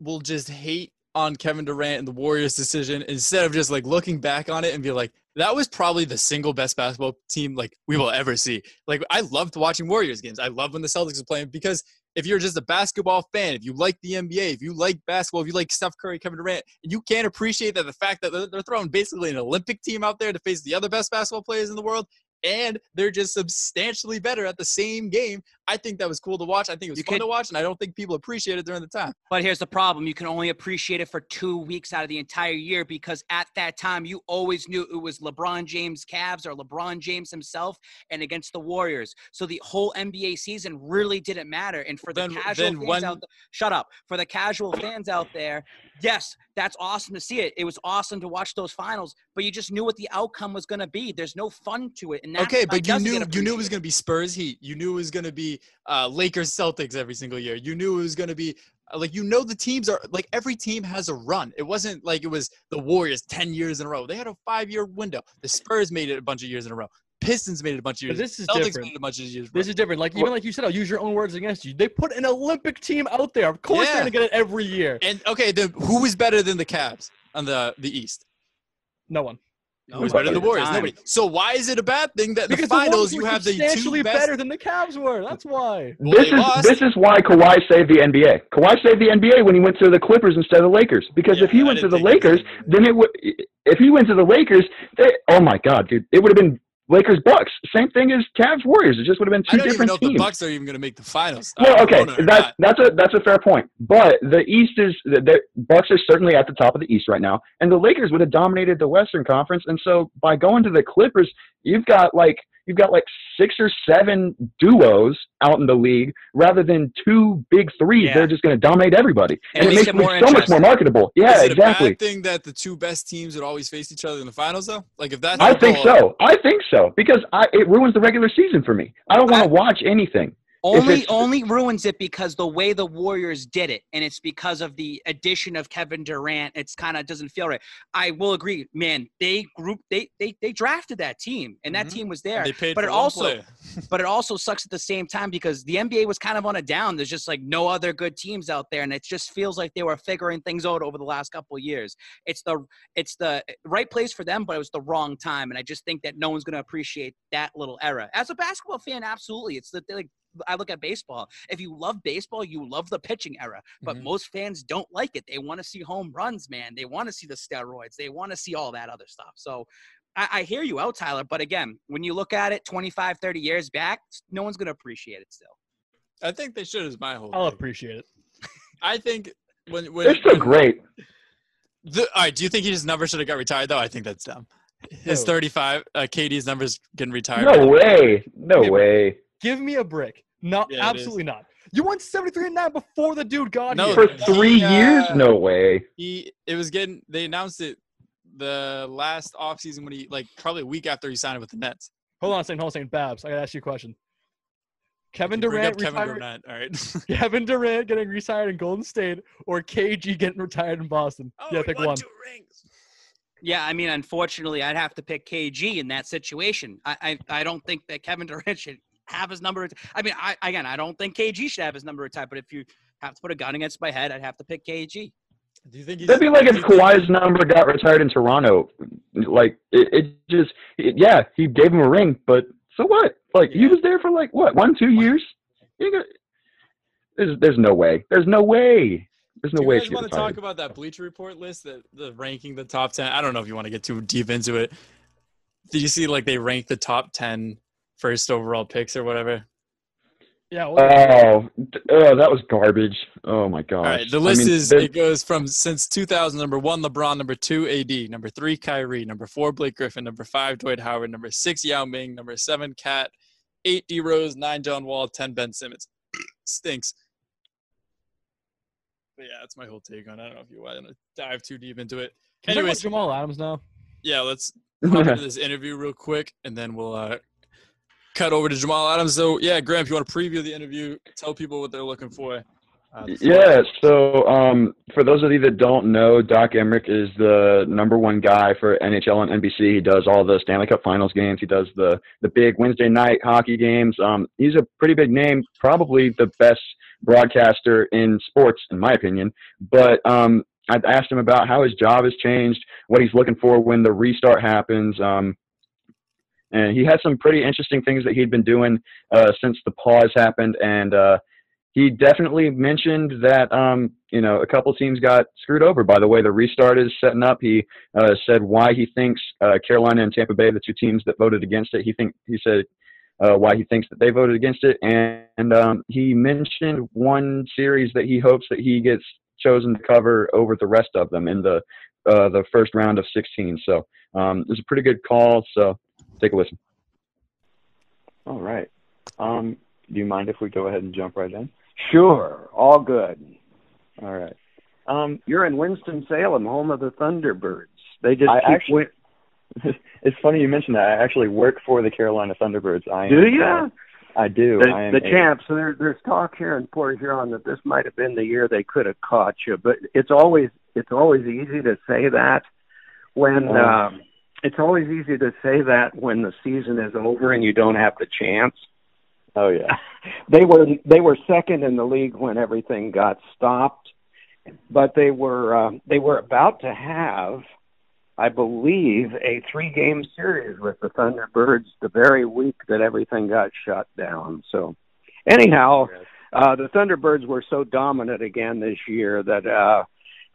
will just hate on Kevin Durant and the Warriors decision instead of just like looking back on it and be like, that was probably the single best basketball team like we will ever see. Like I loved watching Warriors games. I love when the Celtics are playing because if you're just a basketball fan, if you like the NBA, if you like basketball, if you like Steph Curry, Kevin Durant, and you can't appreciate that the fact that they're- they're throwing basically an Olympic team out there to face the other best basketball players in the world, and they're just substantially better at the same game. I think that was cool to watch. I think it was You fun could- to watch, and I don't think people appreciate it during the time. But here's the problem: you can only appreciate it for two weeks out of the entire year because at that time you always knew it was LeBron James Cavs or LeBron James himself and against the Warriors. So the whole NBA season really didn't matter. And for the Then- casual then fans when- out there, shut up. For the casual fans out there, yes, that's awesome to see it. It was awesome to watch those finals, but you just knew what the outcome was going to be. There's no fun to it. And that's Okay, but you knew you knew it was going to be Spurs Heat. You knew it was going to be uh, Lakers Celtics every single year. You knew it was going to be uh, like you know the teams are like every team has a run. It wasn't like it was the Warriors ten years in a row. They had a five year window. The Spurs made it a bunch of years in a row. Pistons made it a bunch of But years. this is Celtics different. made it a bunch of years. This row. is different. Like even like you said, I'll use your own words against you. They put an Olympic team out there. Of course, Yeah. they're gonna get it every year. and okay, then who is better than the Cavs on the the East? No one. No, Who's better than the Warriors? Nobody. So why is it a bad thing that in the Because finals the you have the substantially two best? better than the Cavs were. That's why. Well, this is lost. this is why Kawhi saved the NBA. Kawhi saved the NBA when he went to the Clippers instead of the Lakers. Because if he I went to the think he was Lakers, gonna do that. then it would. If he went to the Lakers, they, oh my God, dude, it would have been Lakers Bucks. Same thing as Cavs Warriors. It just would have been I two different know if teams. the Bucks are even going to make the finals. Well, okay, that's that's a that's a fair point. But the East is the, the Bucks are certainly at the top of the East right now, and the Lakers would have dominated the Western Conference. And so by going to the Clippers, you've got like you've got like six or seven duos out in the league rather than two big threes. Yeah. They're just going to dominate everybody, And and, it it makes makes it it more so much more marketable. Yeah, is it exactly. a bad thing that the two best teams would always face each other in the finals, though? Like if that's I think goal- so. I think so because I, it ruins the regular season for me. I don't want to watch anything. Only only ruins it because the way the Warriors did it, and it's because of the addition of Kevin Durant. It's kind of doesn't feel right. I will agree, man. They group they they they drafted that team, and that Mhm. team was there. They paid but for it also but it also sucks at the same time because the NBA was kind of on a down. There's just like no other good teams out there, and it just feels like they were figuring things out over the last couple of years. It's the it's the right place for them, but it was the wrong time, and I just think that no one's going to appreciate that little era. As a basketball fan, absolutely, it's the like. I look at baseball. If you love baseball, you love the pitching era. But Mhm. most fans don't like it. They want to see home runs, man. They want to see the steroids. They want to see all that other stuff. So I, I hear you out, Tyler. But again, when you look at it 25, 30 years back, no one's going to appreciate it still. I think they should. Is my whole. I'll thing. appreciate it. I think when when They're so when- great. The, all right. Do you think he just never should have got retired though? I think that's dumb. his Who? 35, uh, KD's numbers getting retired. No way. No Hey, way. Give me a break. No, Yeah, absolutely not. You won 73 and 9 before the dude got No, here. For he, three uh, years? No way. He it was getting they announced it the last offseason when he like probably a week after he signed with the Nets. Hold on a second, hold on a second. Babs, I gotta ask you a question. Kevin If you bring Durant up Kevin retired, Durant. All right. Kevin Durant getting retired in Golden State or KG getting retired in Boston? Oh, yeah, pick one. Yeah, I mean, unfortunately, I'd have to pick KG in that situation. I, I, I don't think that Kevin Durant should have his number. I mean, I again, I don't think KG should have his number retired. But if you have to put a gun against my head, I'd have to pick KG. Do you think he's That'd be like if you think- Kawhi's number got retired in Toronto. Like it, it just, it, yeah, he gave him a ring, but so what? Like he was there for like what, one, two years? You got, there's, there's no way. There's no way. There's no Do you way guys want to talk about that Bleacher Report list, that the ranking the top ten? I don't know if you want to get too deep into it. Did you see like they ranked the top 10 first overall picks or whatever? Yeah, well, Oh, oh, that was garbage. Oh my god. All right, the I list mean, is it goes from since 2000. Number one, LeBron. Number two, AD. Number three, Kyrie. Number four, Blake Griffin. Number five, Dwight Howard. Number six, Yao Ming. Number seven, Cat. Eight, D Rose. Nine, John Wall. Ten, Ben Simmons. Stinks. But yeah, that's my whole take on. it. I don't know if you want to dive too deep into it. can we talk about Anyways, Jamal Adams now. yeah, let's hop into this interview real quick, and then we'll uh, cut over to Jamal Adams. So yeah, Grahm, if you want to preview the interview, tell people what they're looking for. Uh, Yeah, so um, for those of you that don't know, Doc Emrick is the number one guy for NHL and NBC. He does all the Stanley Cup Finals games. He does the the big Wednesday night hockey games. Um, he's a pretty big name, probably the best broadcaster in sports, in my opinion. But um, I asked him about how his job has changed, what he's looking for when the restart happens. Um, and he had some pretty interesting things that he'd been doing uh, since the pause happened, and uh, he definitely mentioned that um, you know a couple teams got screwed over by the way the restart is setting up. He uh, said why he thinks uh, Carolina and Tampa Bay, the two teams that voted against it, he think he said uh, why he thinks that they voted against it, and, and um, he mentioned one series that he hopes that he gets chosen to cover over the rest of them in the uh, the first round of 16. So um, it was a pretty good call. So take a listen. All right. Um, do you mind if we go ahead and jump right in? Sure, all good. All right. Um, You're in Winston Salem, home of the Thunderbirds. They just I keep actually- win- it's funny you mentioned that. I actually work for the Carolina Thunderbirds. I Do am, you? uh, I do. the, I am the a- champs. So there, there's talk here in Port Huron that this might have been the year they could have caught you, but it's always it's always easy to say that when Oh. um, it's always easy to say that when the season is over and you don't have the chance. Oh yeah. they were they were second in the league when everything got stopped, but they were um, they were about to have, I believe, a three game series with the Thunderbirds the very week that everything got shut down. So, anyhow, uh, the Thunderbirds were so dominant again this year that uh,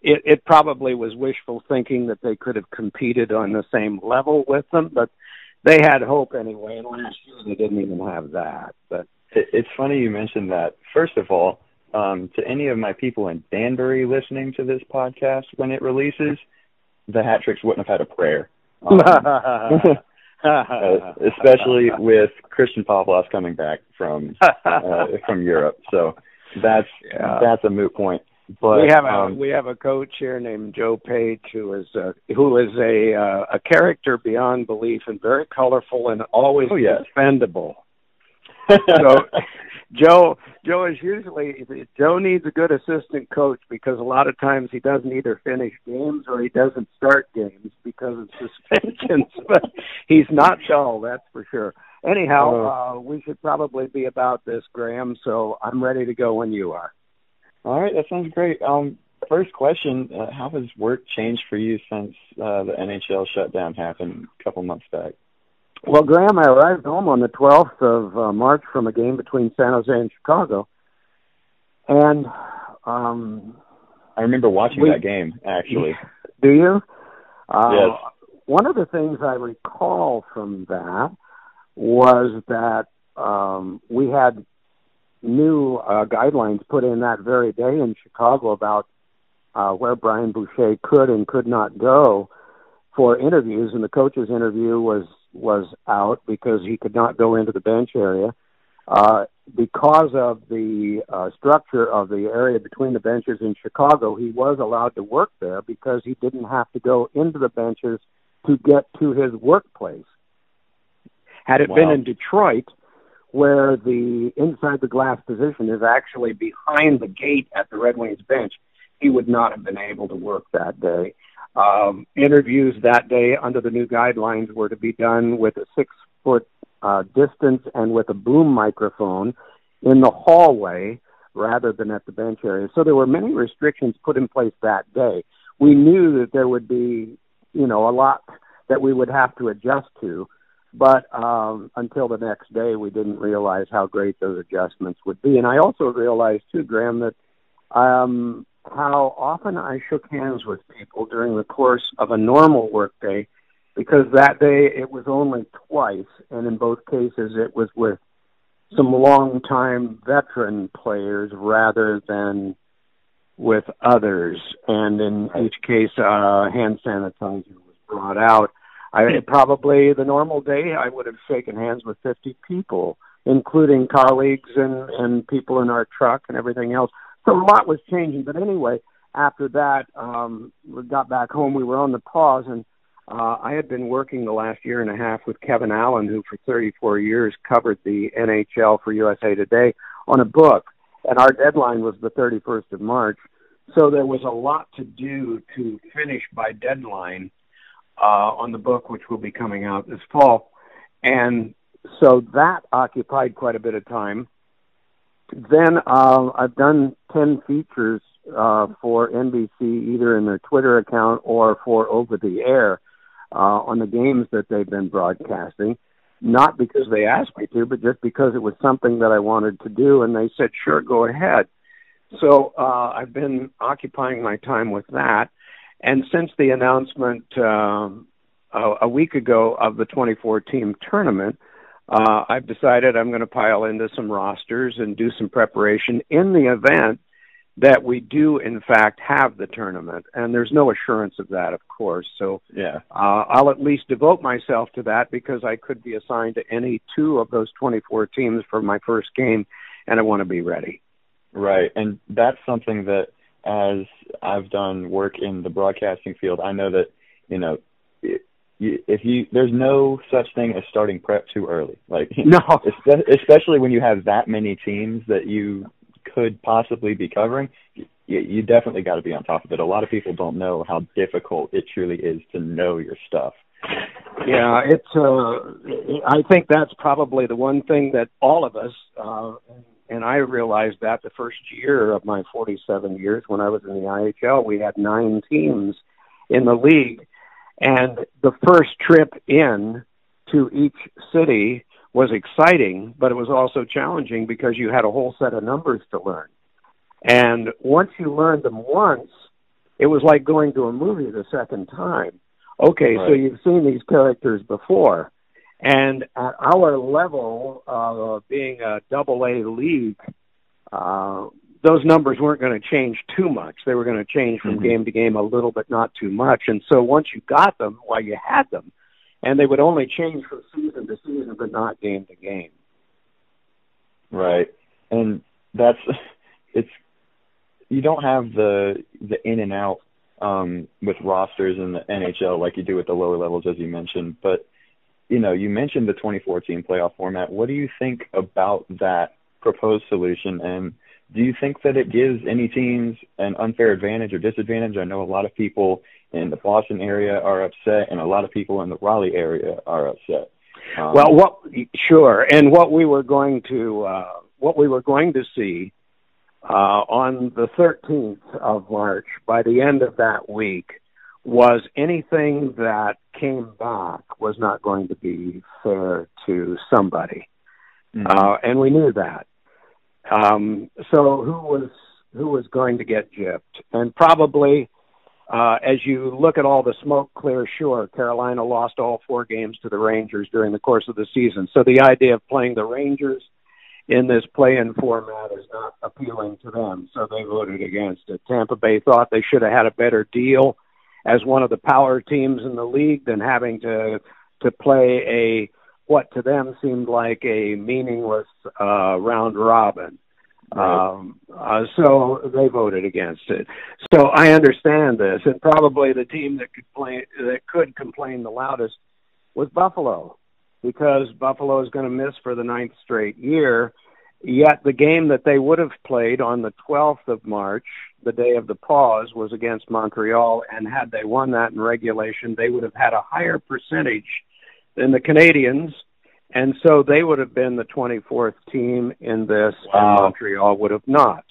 it, it probably was wishful thinking that they could have competed on the same level with them, but they had hope anyway. And last year they didn't even have that. But It, it's funny you mentioned that. First of all, um, to any of my people in Danbury listening to this podcast when it releases, the hat tricks wouldn't have had a prayer. Um, uh, especially with Christian Pavlos coming back from uh, from Europe. So that's Yeah. that's a moot point. But we have a um, we have a coach here named Joe Page who is a, who is a uh, a character beyond belief and very colorful and always Oh, yes. defendable. so Joe Joe is usually Joe needs a good assistant coach because a lot of times he doesn't either finish games or he doesn't start games because of suspensions. but he's not dull, that's for sure. Anyhow, uh, we should probably be about this, Grahm. So I'm ready to go when you are. All right, that sounds great. Um, first question: uh, How has work changed for you since uh, the NHL shutdown happened a couple months back? Well, Grahm, I arrived home on the 12th of uh, March from a game between San Jose and Chicago, and um, I remember watching We- that game actually. do you? Uh, Yes. One of the things I recall from that was that um, we had new uh, guidelines put in that very day in Chicago about uh, where Brian Boucher could and could not go. for interviews, and the coach's interview was was out because he could not go into the bench area. Uh, because of the uh, structure of the area between the benches in Chicago, he was allowed to work there because he didn't have to go into the benches to get to his workplace. Had it Wow. been in Detroit, where the inside the glass position is actually behind the gate at the Red Wings bench, he would not have been able to work that day. Um, interviews that day under the new guidelines were to be done with a six foot uh, distance and with a boom microphone in the hallway rather than at the bench area. So there were many restrictions put in place that day. We knew that there would be, you know, a lot that we would have to adjust to, but um, until the next day, we didn't realize how great those adjustments would be. And I also realized too, Grahm, that um, how often I shook hands with people during the course of a normal workday, because that day it was only twice, and in both cases it was with some long-time veteran players rather than with others. And in each case, uh, hand sanitizer was brought out. I probably the normal day I would have shaken hands with 50 people, including colleagues and and people in our truck and everything else. So a lot was changing. But anyway, after that, um, we got back home. We were on the pause, and uh, I had been working the last year and a half with Kevin Allen, who for 34 years covered the NHL for USA Today on a book, and our deadline was the 31st of March. So there was a lot to do to finish by deadline on the book, which will be coming out this fall. And so that occupied quite a bit of time. Then uh, I've done 10 features uh, for NBC, either in their Twitter account or for over the air uh, on the games that they've been broadcasting. Not because they asked me to, but just because it was something that I wanted to do, and they said, sure, go ahead. So uh, I've been occupying my time with that. And since the announcement um, a, a week ago of the 24 team tournament, uh, I've decided I'm going to pile into some rosters and do some preparation in the event that we do, in fact, have the tournament. And there's no assurance of that, of course. So Yeah. uh, I'll at least devote myself to that because I could be assigned to any two of those 24 teams for my first game, and I want to be ready. Right, and that's something that as I've done work in the broadcasting field, I know that you know if you there's no such thing as starting prep too early. Like No. especially when you have that many teams that you could possibly be covering, you, you definitely got to be on top of it. A lot of people don't know how difficult it truly is to know your stuff. Yeah, it's. Uh, I think that's probably the one thing that all of us, uh, and I realized that the first year of my 47 years when I was in the IHL, we had nine teams in the league, and the first trip in to each city was exciting, but it was also challenging because you had a whole set of numbers to learn. And once you learned them once, it was like going to a movie the second time. Okay, so you've seen these characters before. And at our level, uh, being a double A league, uh, those numbers weren't going to change too much. They were going to change from Mhm. game to game a little, but not too much. And so once you got them, well, you had them. And they would only change from season to season, but not game to game. Right. And that's it's you don't have the the in and out um with rosters in the NHL like you do with the lower levels as you mentioned. But you know, you mentioned the 2014 playoff format. What do you think about that proposed solution and do you think that it gives any teams an unfair advantage or disadvantage? I know a lot of people in the Boston area are upset and a lot of people in the Raleigh area are upset. Um, Well, what sure, and what we were going to uh, what we were going to see uh, on the 13th of March, by the end of that week, was anything that came back was not going to be fair to somebody, mhm. uh, and we knew that. Um, so who was who was going to get gypped? And probably, uh, as you look at all the smoke clear, sure, Carolina lost all four games to the Rangers during the course of the season. So the idea of playing the Rangers in this play-in format is not appealing to them. So they voted against it. Tampa Bay thought they should have had a better deal, as one of the power teams in the league than having to to play a what to them seemed like a meaningless uh, round robin. Right. Um, uh, so they voted against it. So I understand this, and probably the team that could play that could complain the loudest was Buffalo, because Buffalo is going to miss for the ninth straight year. Yet the game that they would have played on the 12th of March, the day of the pause, was against Montreal, and had they won that in regulation, they would have had a higher percentage than the Canadiens, and so they would have been the 24th team in this, Wow. and Montreal would have not.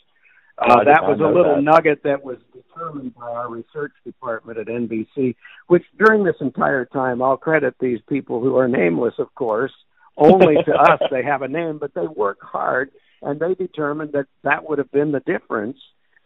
Uh, that was a little that. nugget that was determined by our research department at NBC, which during this entire time, I'll credit these people who are nameless, of course. Only to us they have a name, but they work hard, and they determined that that would have been the difference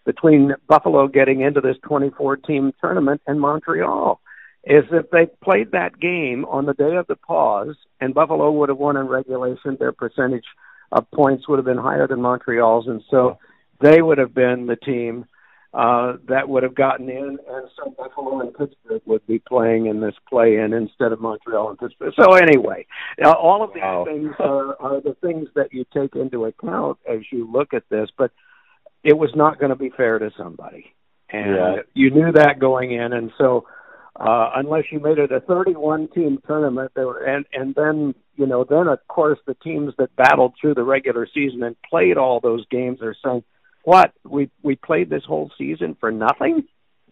between Buffalo getting into this 24 team tournament and Montreal. Is if they played that game on the day of the pause and Buffalo would have won in regulation, their percentage of points would have been higher than Montreal's, and so they would have been the team uh, that would have gotten in, and so Buffalo and Pittsburgh would be playing in this play-in instead of Montreal and Pittsburgh. So anyway, all of these Wow. things are, are the things that you take into account as you look at this, but it was not going to be fair to somebody, and Yeah. you knew that going in, and so uh, unless you made it a 31 team tournament there were, and and then you know then of course the teams that battled through the regular season and played all those games are saying what we we played this whole season for nothing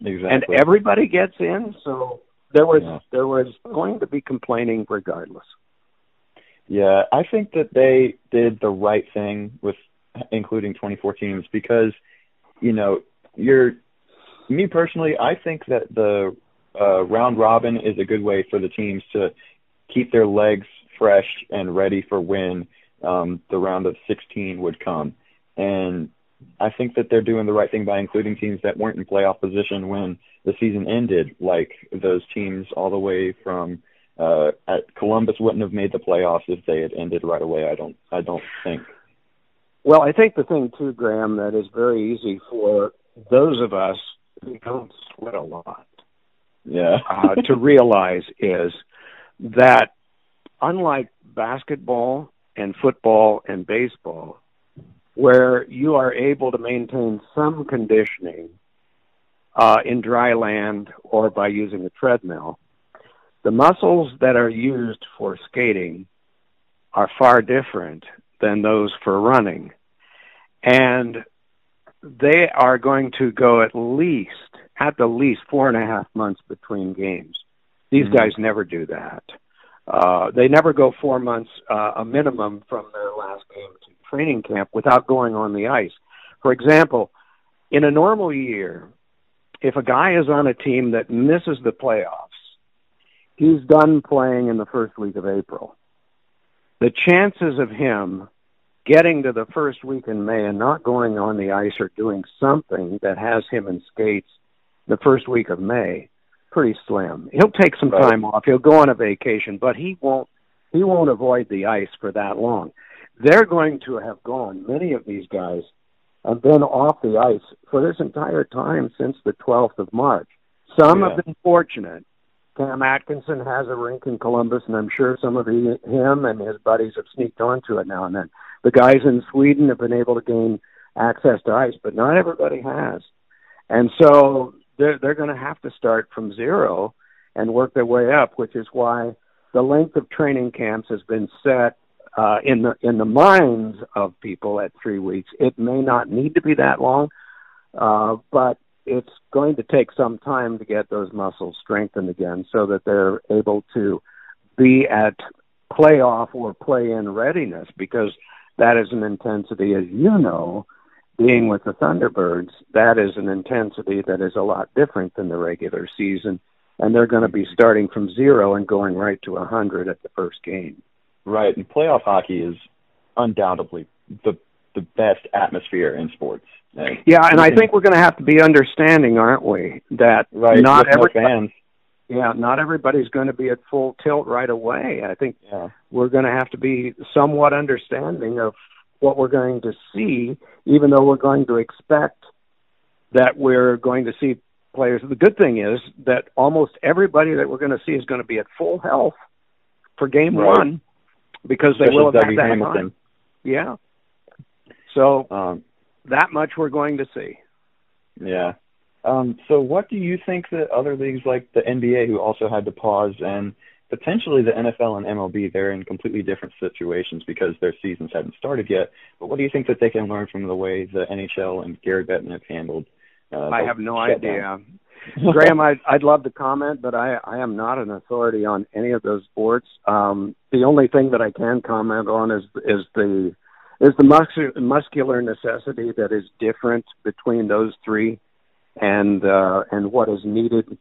Exactly. and everybody gets in so there was Yeah. there was going to be complaining regardless Yeah, I think that they did the right thing with including 24 teams because, you know, you're me personally, I think that the uh, round robin is a good way for the teams to keep their legs fresh and ready for when um, the round of 16 would come. And I think that they're doing the right thing by including teams that weren't in playoff position when the season ended, like those teams all the way from uh, at Columbus wouldn't have made the playoffs if they had ended right away. I don't. I don't think. Well i think the thing too graham that is very easy for those of us who don't sweat a lot Yeah. uh, to realize is that unlike basketball and football and baseball, where you are able to maintain some conditioning uh, in dry land or by using a treadmill, the muscles that are used for skating are far different than those for running. And they are going to go at least, at the least, four and a half months between games. These Mhm. guys never do that. Uh, they never go four months, uh, a minimum from their last game to training camp without going on the ice. For example, in a normal year, if a guy is on a team that misses the playoffs, he's done playing in the first week of April. The chances of him getting to the first week in May and not going on the ice or doing something that has him in skates the first week of May, pretty slim. He'll take some Right. time off. He'll go on a vacation, but he won't he won't avoid the ice for that long. They're going to have gone, many of these guys have been off the ice for this entire time since the 12th of March. Some Yeah. have been fortunate. Cam Atkinson has a rink in Columbus, and I'm sure some of he, him and his buddies have sneaked onto it now and then. The guys in Sweden have been able to gain access to ice, but not everybody has. And so they're they're going to have to start from zero and work their way up, which is why the length of training camps has been set uh, in the in the minds of people at three weeks. It may not need to be that long, uh, but it's going to take some time to get those muscles strengthened again, so that they're able to be at playoff or play-in readiness. Because that is an intensity, as you know, being with the Thunderbirds, that is an intensity that is a lot different than the regular season. And they're going to be starting from zero and going right to a 100 at the first game. Right. And playoff hockey is undoubtedly the the best atmosphere in sports. And Yeah, and I think we're going to have to be understanding, aren't we? That right not no every fans. Yeah, not everybody's going to be at full tilt right away. I think Yeah. we're going to have to be somewhat understanding of what we're going to see, even though we're going to expect that we're going to see players. The good thing is that almost everybody that we're going to see is going to be at full health for game Right. one because they will have had that Hamilton. time. Yeah. So Um, that much we're going to see. Yeah. Um, so what do you think that other leagues like the NBA who also had to pause and potentially the NFL and MLB, they're in completely different situations because their seasons haven't started yet. But what do you think that they can learn from the way the NHL and Gary Bettman have handled uh, I have no idea. Grahm, I'd, I'd love to comment, but I, I am not an authority on any of those sports. Um, the only thing that I can comment on is is the is the mus- muscular necessity that is different between those three, and uh, and what is needed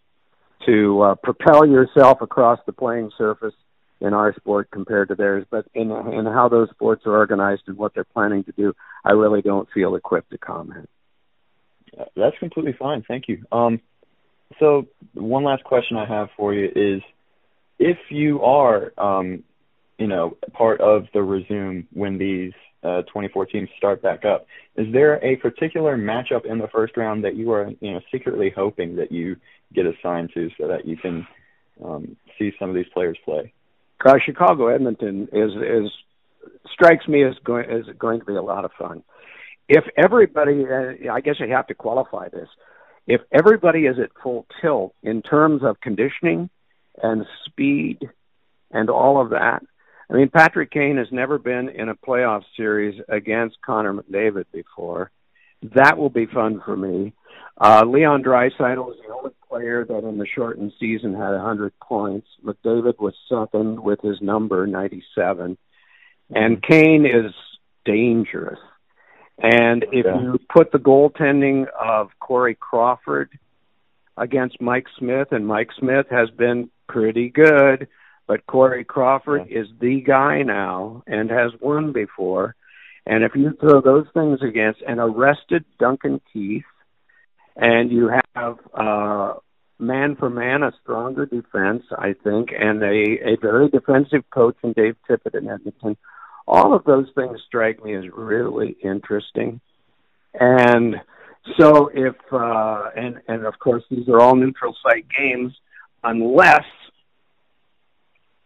to uh, propel yourself across the playing surface in our sport compared to theirs. But in in how those sports are organized and what they're planning to do, I really don't feel equipped to comment. That's completely fine. Thank you. Um, so one last question I have for you is, if you are, um, you know, part of the resume when these uh, 24 teams start back up, is there a particular matchup in the first round that you are, you know, secretly hoping that you get assigned to so that you can um, see some of these players play? uh, Chicago Edmonton is is strikes me as going as going to be a lot of fun. If everybody, uh, I guess you have to qualify this. If everybody is at full tilt in terms of conditioning and speed and all of that, I mean, Patrick Kane has never been in a playoff series against Connor McDavid before. That will be fun for me. Uh, Leon Draisaitl is the only player that in the shortened season had 100 points. McDavid was second with his number 97, and Kane is dangerous. And if Yeah. you put the goaltending of Corey Crawford against Mike Smith, and Mike Smith has been pretty good, but Corey Crawford is the guy now and has won before. And if you throw those things against an arrested Duncan Keith, and you have uh, man for man a stronger defense, I think, and a, a very defensive coach in Dave Tippett in Edmonton, all of those things strike me as really interesting. And so if uh, and and of course these are all neutral site games, unless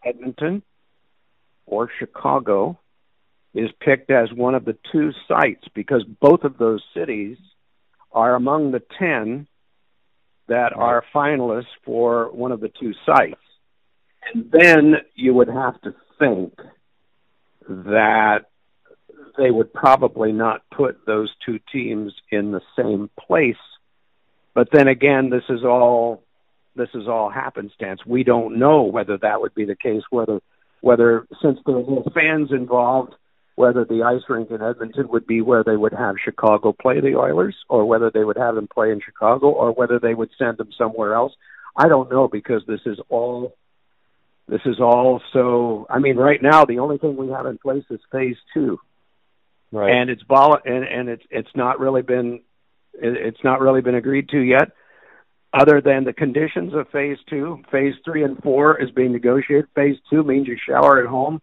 Edmonton or Chicago is picked as one of the two sites because both of those cities are among the 10 that are finalists for one of the two sites. And then you would have to think that they would probably not put those two teams in the same place. But then again, this is all this is all happenstance. We don't know whether that would be the case. Whether whether since there's no fans involved, whether the ice rink in Edmonton would be where they would have Chicago play the Oilers, or whether they would have them play in Chicago, or whether they would send them somewhere else. I don't know because this is all this is all so. I mean, right now the only thing we have in place is Phase Two, Right. and it's vol- and and it's it's not really been it- it's not really been agreed to yet. Other than the conditions of Phase Two, Phase Three and Four is being negotiated. Phase Two means you shower at home.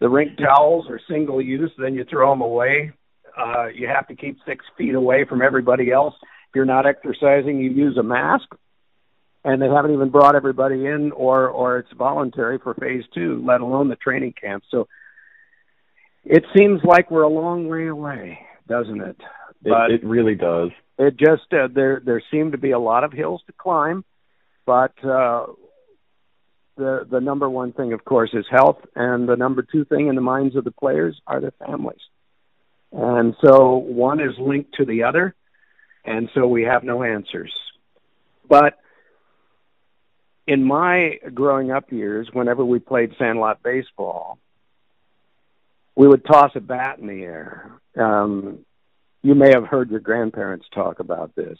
The rink towels are single use, then you throw them away. Uh, you have to keep six feet away from everybody else. If you're not exercising, you use a mask and they haven't even brought everybody in or or it's voluntary for phase two let alone the training camp so it seems like we're a long way away doesn't it it, it really does. It just uh, there there seem to be a lot of hills to climb but uh the the number one thing of course is health and the number two thing in the minds of the players are their families. And so one is linked to the other and so we have no answers. But in my growing up years whenever we played sandlot baseball we would toss a bat in the air. Um you may have heard your grandparents talk about this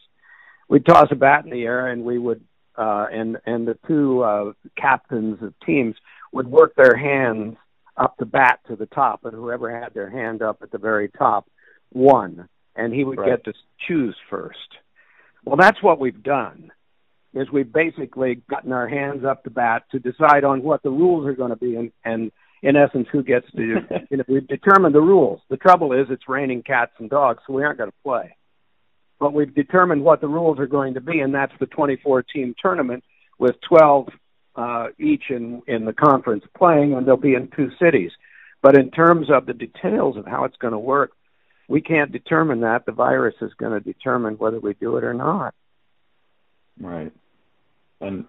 we'd toss a bat in the air and we would uh, and and the two uh, captains of teams would work their hands up the bat to the top, and whoever had their hand up at the very top won, and he would Right. get to choose first. Well, that's what we've done. Is we've basically gotten our hands up the bat to decide on what the rules are going to be, and, and in essence, who gets to. you know, we've determined the rules. The trouble is, it's raining cats and dogs, so we aren't going to play. but we've determined what the rules are going to be, and that's the 24 team tournament with 12 uh, each in, in the conference playing, and they'll be in two cities. But in terms of the details of how it's going to work, we can't determine that. The virus is going to determine whether we do it or not. Right. And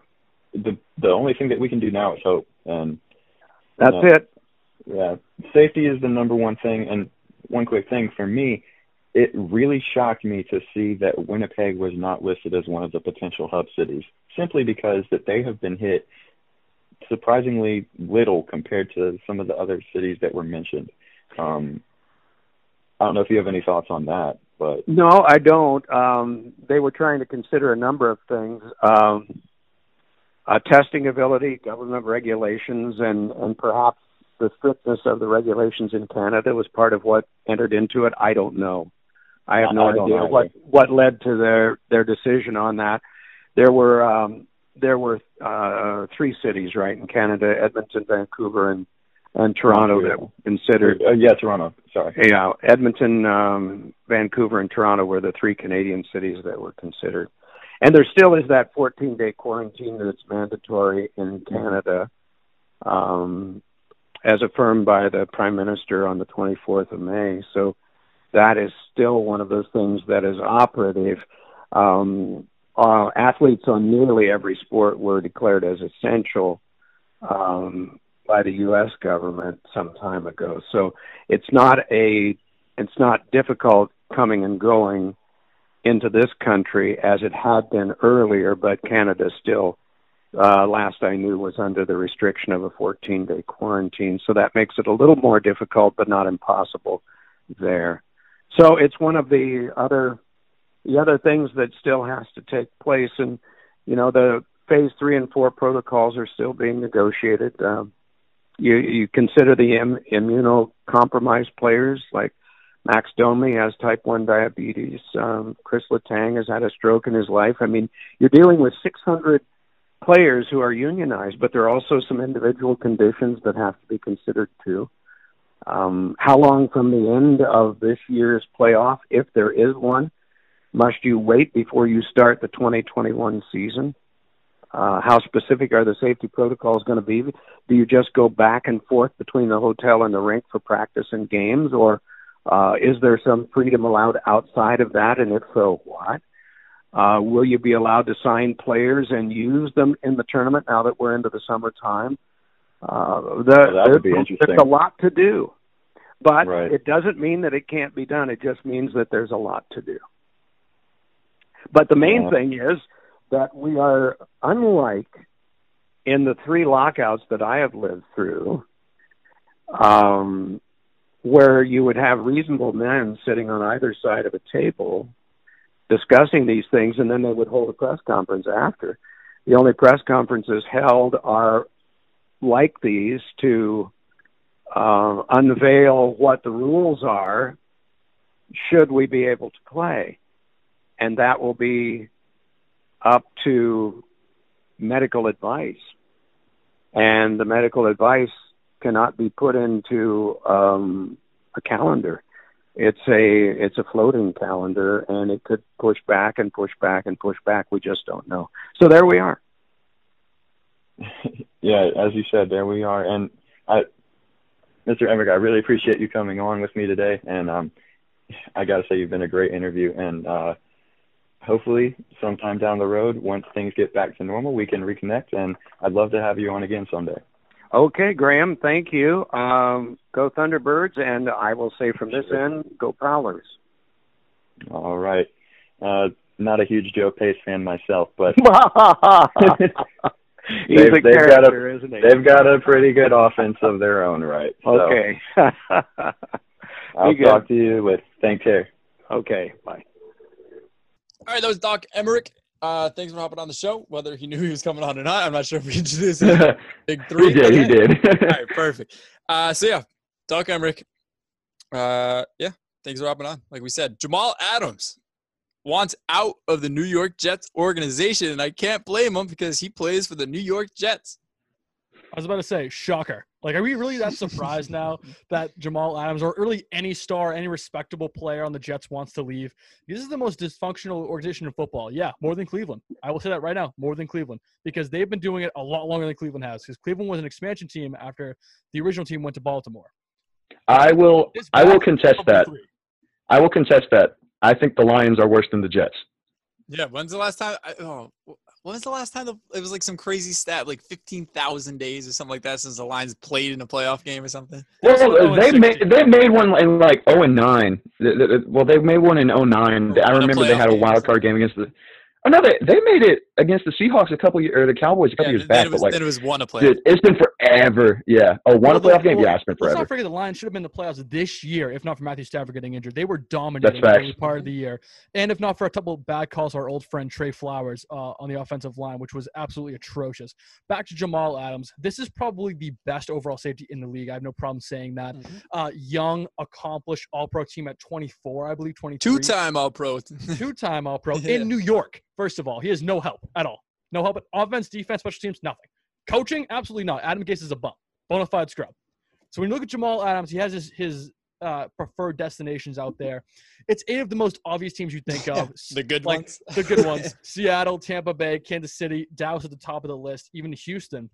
the the only thing that we can do now is hope. And that's it. Yeah, safety is the number one thing. And one quick thing for me, it really shocked me to see that Winnipeg was not listed as one of the potential hub cities, simply because that they have been hit surprisingly little compared to some of the other cities that were mentioned. Um, I don't know if you have any thoughts on that, but no, I don't. Um, they were trying to consider a number of things: um, uh, testing ability, government regulations, and and perhaps the strictness of the regulations in Canada was part of what entered into it. I don't know. I have no I idea what what led to their their decision on that. There were um, there were uh, three cities right in Canada: Edmonton, Vancouver, and and Toronto that were considered. Uh, yeah, Toronto. Sorry. Yeah, Edmonton, um, Vancouver, and Toronto were the three Canadian cities that were considered. And there still is that 14 day quarantine that's mandatory in Canada, um, as affirmed by the Prime Minister on the 24th of May. So that is still one of those things that is operative. Um, uh, athletes on nearly every sport were declared as essential um, by the U.S. government some time ago. So it's not a it's not difficult coming and going into this country as it had been earlier, but Canada still, uh, last I knew, was under the restriction of a 14 day quarantine. So that makes it a little more difficult, but not impossible there. So it's one of the other the other things that still has to take place, and you know the phase three and four protocols are still being negotiated. Um, you you consider the Im- immunocompromised players like Max Domi has type 1 diabetes. Um, Chris Letang has had a stroke in his life. I mean, you're dealing with 600 players who are unionized, but there are also some individual conditions that have to be considered too. Um, how long from the end of this year's playoff, if there is one, must you wait before you start the 2021 season? Uh, how specific are the safety protocols going to be? Do you just go back and forth between the hotel and the rink for practice and games, or uh, is there some freedom allowed outside of that? And if so, what? Uh, will you be allowed to sign players and use them in the tournament now that we're into the summertime? Uh, the, well, that would be interesting. there's a lot to do, but Right. it doesn't mean that it can't be done. It just means that there's a lot to do. But the main Yeah. thing is that we are unlike in the three lockouts that I have lived through, um, where you would have reasonable men sitting on either side of a table discussing these things, and then they would hold a press conference after. The only press conferences held are like these to uh, unveil what the rules are should we be able to play. And that will be up to medical advice. And the medical advice cannot be put into um, a calendar. It's a it's a floating calendar, and it could push back and push back and push back. We just don't know. So there we are. yeah, as you said, there we are. And I, Mr. Emrick, I really appreciate you coming on with me today. And um, I got to say, you've been a great interview. And uh, hopefully, sometime down the road, once things get back to normal, we can reconnect. And I'd love to have you on again someday. Okay, Grahm, thank you. Um, go Thunderbirds, and I will say from this end, go Prowlers. All right. Uh, not a huge Joe Pace fan myself, but He's They've- a they've got a- isn't he? they've got a pretty good offense of their own, right? So Okay. I'll good. talk to you with. Take care. okay, bye. All right, that was Doc Emrick. Uh, thanks for hopping on the show. Whether he knew he was coming on or not, I'm not sure if we introduced him. Big three. he did. He did. All right, perfect. Uh, so yeah, Doc Emrick. Uh, yeah, thanks for hopping on. Like we said, Jamal Adams wants out of the New York Jets organization, and I can't blame him because he plays for the New York Jets. I was about to say, shocker. Like, are we really that surprised now that Jamal Adams or really any star, any respectable player on the Jets wants to leave? This is the most dysfunctional organization in football. Yeah, more than Cleveland. I will say that right now, more than Cleveland, because they've been doing it a lot longer than Cleveland has. Because Cleveland was an expansion team after the original team went to Baltimore. I will. I will contest that. I will contest that. I think the Lions are worse than the Jets. Yeah, when's the last time? I, oh, when was the last time the, it was like some crazy stat, like fifteen thousand days or something like that, since the Lions played in a playoff game or something? Well, they made they made one in like 0 and 9. Th- th- th- Well, they made one in 09. I remember they had a wild card game against the. Oh no, they, they made it against the Seahawks a couple years or the Cowboys a couple Yeah, years then, back. it was, but like, then it was one a playoff. dude, it's been forever. Yeah. Oh, one Well, the- playoff game. well, Yeah, it's been Let's forever. not forget the Lions should have been in the playoffs this year, if not for Matthew Stafford getting injured. They were dominating That's early part of the year, and if not for a couple of bad calls, our old friend Trey Flowers uh, on the offensive line, which was absolutely atrocious. Back to Jamal Adams. This is probably the best overall safety in the league. I have no problem saying that. Mm-hmm. Uh, young, accomplished All-Pro team at 24, I believe 23. Two-time All-Pro. two-time All-Pro Yeah. in New York. First of all, he has no help at all. No help at offense, defense, special teams, nothing. Coaching, absolutely not. Adam Gase is a bum, bona fide scrub. So when you look at Jamal Adams, he has his his uh, preferred destinations out there. It's eight of the most obvious teams you think of. the good like, ones. the good ones: Seattle, Tampa Bay, Kansas City, Dallas at the top of the list, even Houston.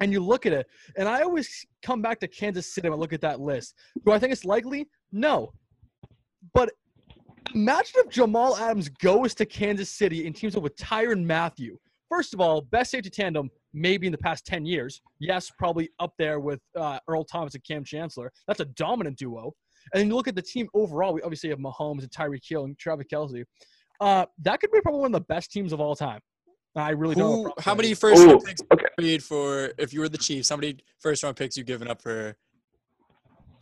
And you look at it, and I always come back to Kansas City when I look at that list. Do I think it's likely? No. But imagine if Jamal Adams goes to Kansas City and teams up with Tyrann Mathieu. First of all, best safety tandem maybe in the past 10 years. Yes, probably up there with uh, Earl Thomas and Kam Chancellor. That's a dominant duo. And then you look at the team overall, we obviously have Mahomes and Tyreek Hill and Travis Kelce. Uh, that could be probably one of the best teams of all time. I really don't. Who, problem how many first Ooh, round picks okay. paid for if you were the Chiefs? How many first round picks you given up for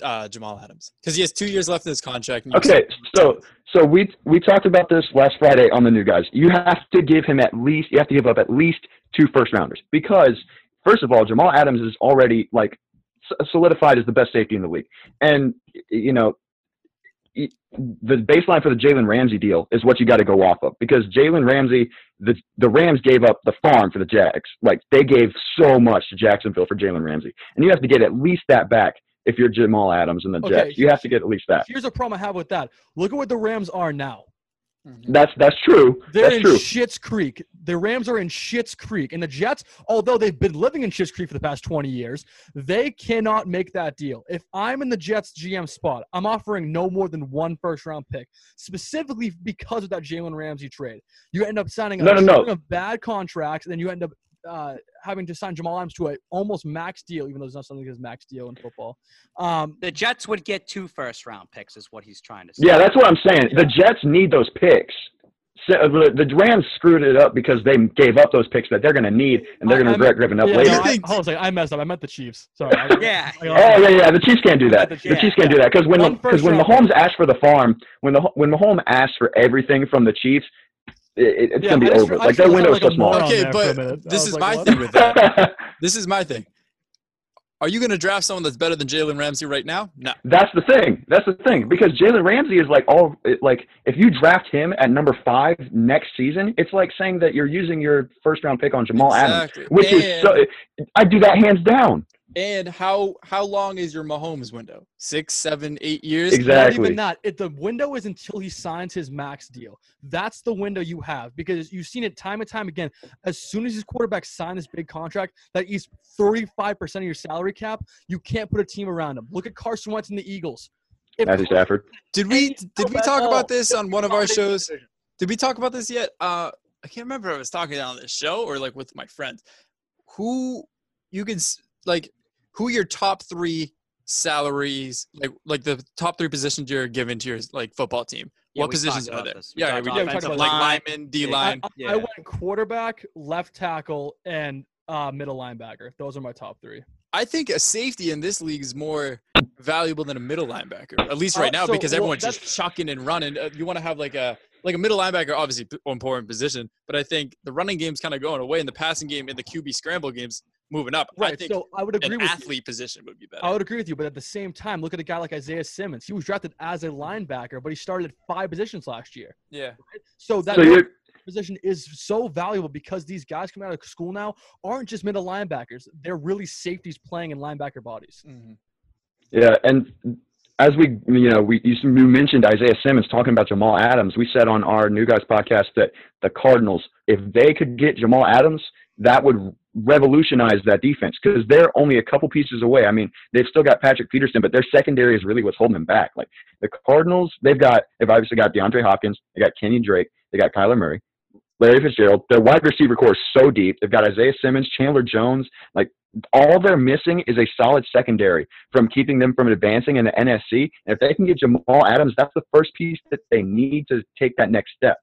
uh, Jamal Adams? Because he has two years left in his contract. Okay, so so we we talked about this last Friday on the new guys. You have to give him at least you have to give up at least two first rounders because first of all, Jamal Adams is already like solidified as the best safety in the league, and you know the baseline for the Jalen Ramsey deal is what you got to go off of because Jalen Ramsey the the Rams gave up the farm for the Jags like they gave so much to Jacksonville for Jalen Ramsey, and you have to get at least that back. If you're Jamal Adams and the Okay, Jets, you have to get at least that. Here's a problem I have with that. Look at what the Rams are now. Mm-hmm. That's that's true. They're that's in true. Schitt's Creek. The Rams are in Schitt's Creek. And the Jets, although they've been living in Schitt's Creek for the past 20 years, they cannot make that deal. If I'm in the Jets GM spot, I'm offering no more than one first round pick, specifically because of that Jalen Ramsey trade. You end up signing a No, no, no. string of bad contracts, and then you end up uh, having to sign Jamal Adams to a almost max deal, even though there's not something as max deal in football. Um, The Jets would get two first round picks, is what he's trying to say. Yeah, that's what I'm saying. The Jets need those picks. So, uh, the the Rams screwed it up because they gave up those picks that they're going to need and they're going to regret giving up yeah, later. no, I, think- hold on a second. I messed up. I meant the Chiefs. Sorry. I- Yeah. I- Oh yeah, yeah. The Chiefs can't do that. The The Chiefs can't yeah. do that because when One because first when Mahomes asked for the farm, when the when Mahomes asked for everything from the Chiefs, it, it's Yeah, going to be just- over. I Like just their felt window's like so small. Okay, there for a but this is like, my what? thing with that. This is my thing. Are you going to draft someone that's better than Jalen Ramsey right now? No. That's the thing. That's the thing because Jalen Ramsey is like all like if you draft him at number five next season, it's like saying that you're using your first round pick on Jamal Exactly. Adams, which is so. I do that hands down. And how how long is your Mahomes window? Six, seven, eight years. Exactly. Not even that. It, the window is until he signs his max deal. That's the window you have because you've seen it time and time again. As soon as his quarterback signs this big contract that eats 35% of your salary cap, you can't put a team around him. Look at Carson Wentz and the Eagles. If Matthew Stafford. Did we did we talk about this on one of our shows? Did we talk about this yet? Uh, I can't remember. if I was talking on this show or like with my friends. Who you can s- like? Who your top three salaries like like the top three positions you're given to your like football team? Yeah, what positions are there? this. We Yeah, talked we about did. offensive like line. lineman, D I, line. I- Yeah. I went quarterback, left tackle, and uh, middle linebacker. Those are my top three. I think a safety in this league is more valuable than a middle linebacker, at least right Uh, now, so, because well, everyone's just that's- chucking and running. Uh, you want to have like a like a middle linebacker, obviously p- important position, but I think the running game's kind of going away, and the passing game and the QB scramble games moving up. I Right. think So I would agree an with you. athlete position would be better. I would agree with you, but at the same time, look at a guy like Isaiah Simmons. He was drafted as a linebacker, but he started at five positions last year. yeah. So that So position is so valuable because these guys coming out of school now aren't just middle linebackers; they're really safeties playing in linebacker bodies. Mhm. Yeah, and as we, you know, we you mentioned Isaiah Simmons talking about Jamal Adams. We said on our New Guys podcast that the Cardinals, if they could get Jamal Adams, that would revolutionize that defense because they're only a couple pieces away. I mean, they've still got Patrick Peterson, but their secondary is really what's holding them back. Like the Cardinals, they've got they've obviously got DeAndre Hopkins, they got Kenny Drake, they got Kyler Murray, Larry Fitzgerald. Their wide receiver core is so deep. They've got Isaiah Simmons, Chandler Jones. Like all they're missing is a solid secondary from keeping them from advancing in the NFC. And if they can get Jamal Adams, that's the first piece that they need to take that next step.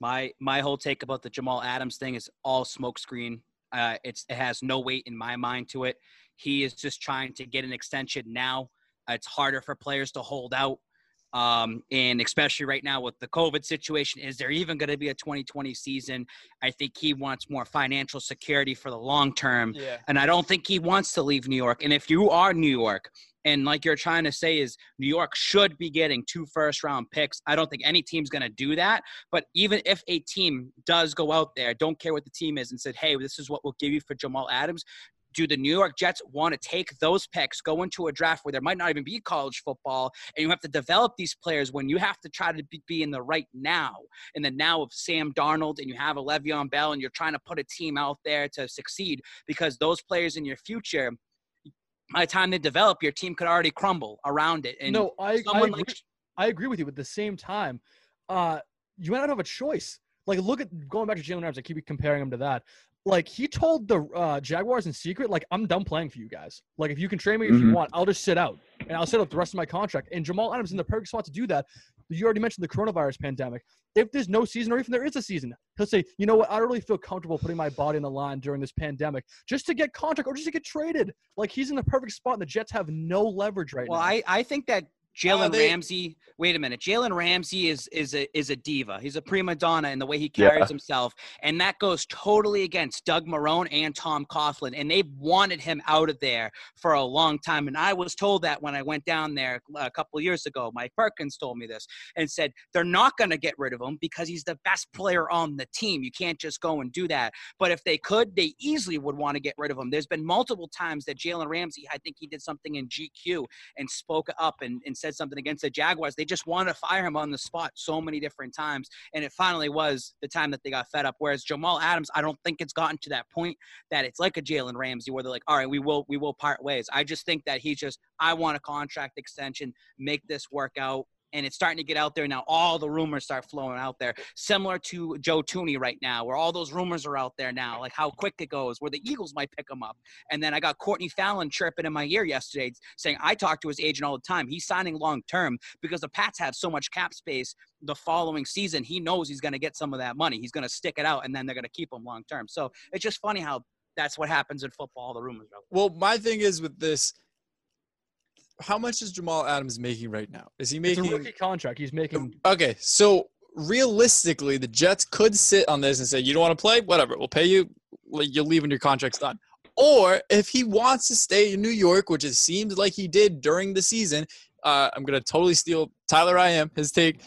My my whole take about the Jamal Adams thing is all smokescreen. Uh, it's it has no weight in my mind to it. He is just trying to get an extension now. It's harder for players to hold out, um, and especially right now with the COVID situation. Is there even going to be a 2020 season? I think he wants more financial security for the long term, Yeah. and I don't think he wants to leave New York. And if you are New York, and like you're trying to say is New York should be getting two first round picks. I don't think any team's going to do that. But even if a team does go out there, don't care what the team is, and said, hey, this is what we'll give you for Jamal Adams, do the New York Jets want to take those picks, go into a draft where there might not even be college football, and you have to develop these players when you have to try to be, in the right now, in the now of Sam Darnold, and you have a Le'Veon Bell, and you're trying to put a team out there to succeed because those players in your future, by the time they develop, your team could already crumble around it. And no, I, I agree, like I agree with you. But at the same time, uh, you might not have a choice. Like, look at going back to Jalen Ramsey. I keep comparing him to that. Like, he told the uh, Jaguars in secret, like, I'm done playing for you guys. Like, if you can trade me if you Mhm. want, I'll just sit out and I'll sit out the rest of my contract. And Jamal Adams in the perfect spot to do that. You already mentioned the coronavirus pandemic. If there's no season, or even there is a season, he'll say, you know what, I don't really feel comfortable putting my body in the line during this pandemic just to get contract or just to get traded. Like, he's in the perfect spot, and the Jets have no leverage right Well, now. I, I think that Uh, Jalen they- Ramsey. Wait a minute, Jalen Ramsey is is a is a diva. He's a prima donna in the way he Yeah. carries himself, and that goes totally against Doug Marrone and Tom Coughlin. And they've wanted him out of there for a long time. And I was told that when I went down there uh, a couple of years ago. Mike Perkins told me this and said they're not going to get rid of him because he's the best player on the team. You can't just go and do that. But if they could, they easily would want to get rid of him. There's been multiple times that Jalen Ramsey, I think he did something in GQ and spoke up and, and said something against the Jaguars. They just wanted to fire him on the spot so many different times. And it finally was the time that they got fed up. Whereas Jamal Adams, I don't think it's gotten to that point that it's like a Jalen Ramsey where they're like, all right, we will we will part ways. I just think that he's just, I want a contract extension, make this work out. And it's starting to get out there now. All the rumors start flowing out there, similar to Joe Thuney right now, where all those rumors are out there now, like how quick it goes, where the Eagles might pick him up. And then I got Courtney Fallon chirping in my ear yesterday saying, I talk to his agent all the time. He's signing long term because the Pats have so much cap space the following season. He knows he's going to get some of that money. He's going to stick it out and then they're going to keep him long term. So it's just funny how that's what happens in football. The rumors. Well, my thing is with this. How much is Jamal Adams making right now? Is he it's a making rookie contract. He's making Okay, so realistically, the Jets could sit on this and say, "You don't want to play? Whatever, we'll pay you. You'll leave when your contract's done." Or if he wants to stay in New York, which it seems like he did during the season, uh, I'm gonna totally steal Tyler. I am his take.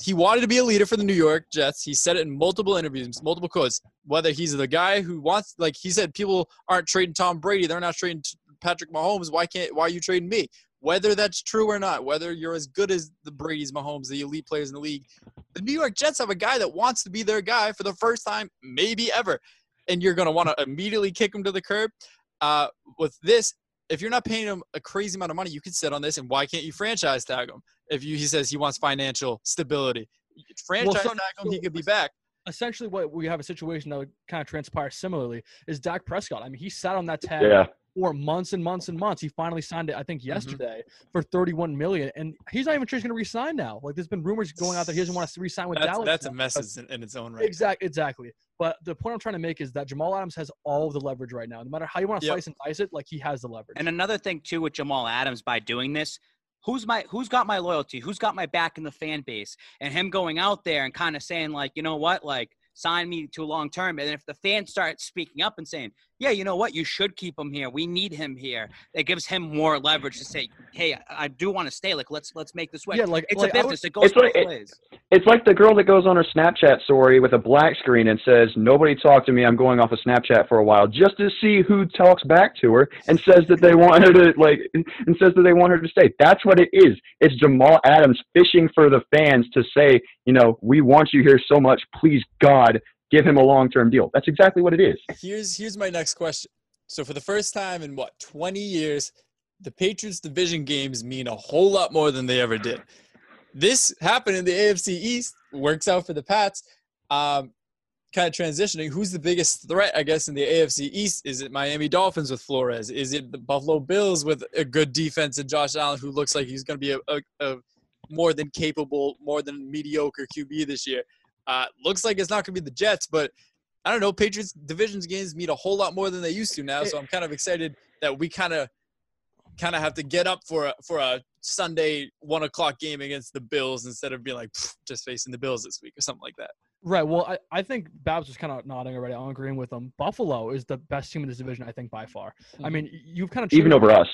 He wanted to be a leader for the New York Jets. He said it in multiple interviews, multiple quotes. Whether he's the guy who wants, like he said, people aren't trading Tom Brady. They're not trading Patrick Mahomes. Why can't? Why are you trading me? whether that's true or not, whether you're as good as the Brady's, Mahomes, the elite players in the league, the New York Jets have a guy that wants to be their guy for the first time, maybe ever, and you're going to want to immediately kick him to the curb. Uh, with this, if you're not paying him a crazy amount of money, you could sit on this, and why can't you franchise tag him if you, he says he wants financial stability? Franchise so- tag him, he could be back. essentially what we have a situation that would kind of transpire similarly is Dak Prescott. I mean, he sat on that tag Yeah. For months and months and months. He finally signed it, I think, Mm-hmm. yesterday for 31 million, and he's not even sure he's going to resign now. Like, there's been rumors going out that he doesn't want to resign with That's, Dallas. that's a now. message in, in its own right. Exactly, exactly. But the point I'm trying to make is that Jamal Adams has all of the leverage right now. No matter how you want to Yep. slice and dice it, like he has the leverage. And another thing too with Jamal Adams by doing this, who's my who's got my loyalty? Who's got my back in the fan base? And him going out there and kind of saying like, you know what, like sign me to a long term. And if the fans start speaking up and saying, yeah, you know what? You should keep him here. We need him here. It gives him more leverage to say, hey, I- I do want to stay. Like, let's let's make this work. Yeah, like- it's like, a I would- business. It goes It's both like- it- ways. It's like the girl that goes on her Snapchat story with a black screen and says, "Nobody talk to me. I'm going off of Snapchat for a while," just to see who talks back to her and says that they want her to like and says that they want her to stay. That's what it is. It's Jamal Adams fishing for the fans to say, you know, we want you here so much. Please, God, give him a long-term deal. That's exactly what it is. Here's here's my next question. So for the first time in what 20 years, the Patriots division games mean a whole lot more than they ever did. This happened in the AFC East. Works out for the Pats. Um, kind of transitioning. Who's the biggest threat? I guess in the AFC East is it Miami Dolphins with Flores? Is it the Buffalo Bills with a good defense and Josh Allen, who looks like he's going to be a, a, a more than capable, more than mediocre QB this year? Uh, looks like it's not going to be the Jets, but I don't know. Patriots divisions games mean a whole lot more than they used to now, so I'm kind of excited that we kind of kind of have to get up for a for a Sunday one o'clock game against the Bills instead of being like just facing the Bills this week or something like that. Right. Well, I, I think Babs was kind of nodding already. I'm agreeing with him. Buffalo is the best team in this division, I think, by far. I mean, you've kind of Even over us.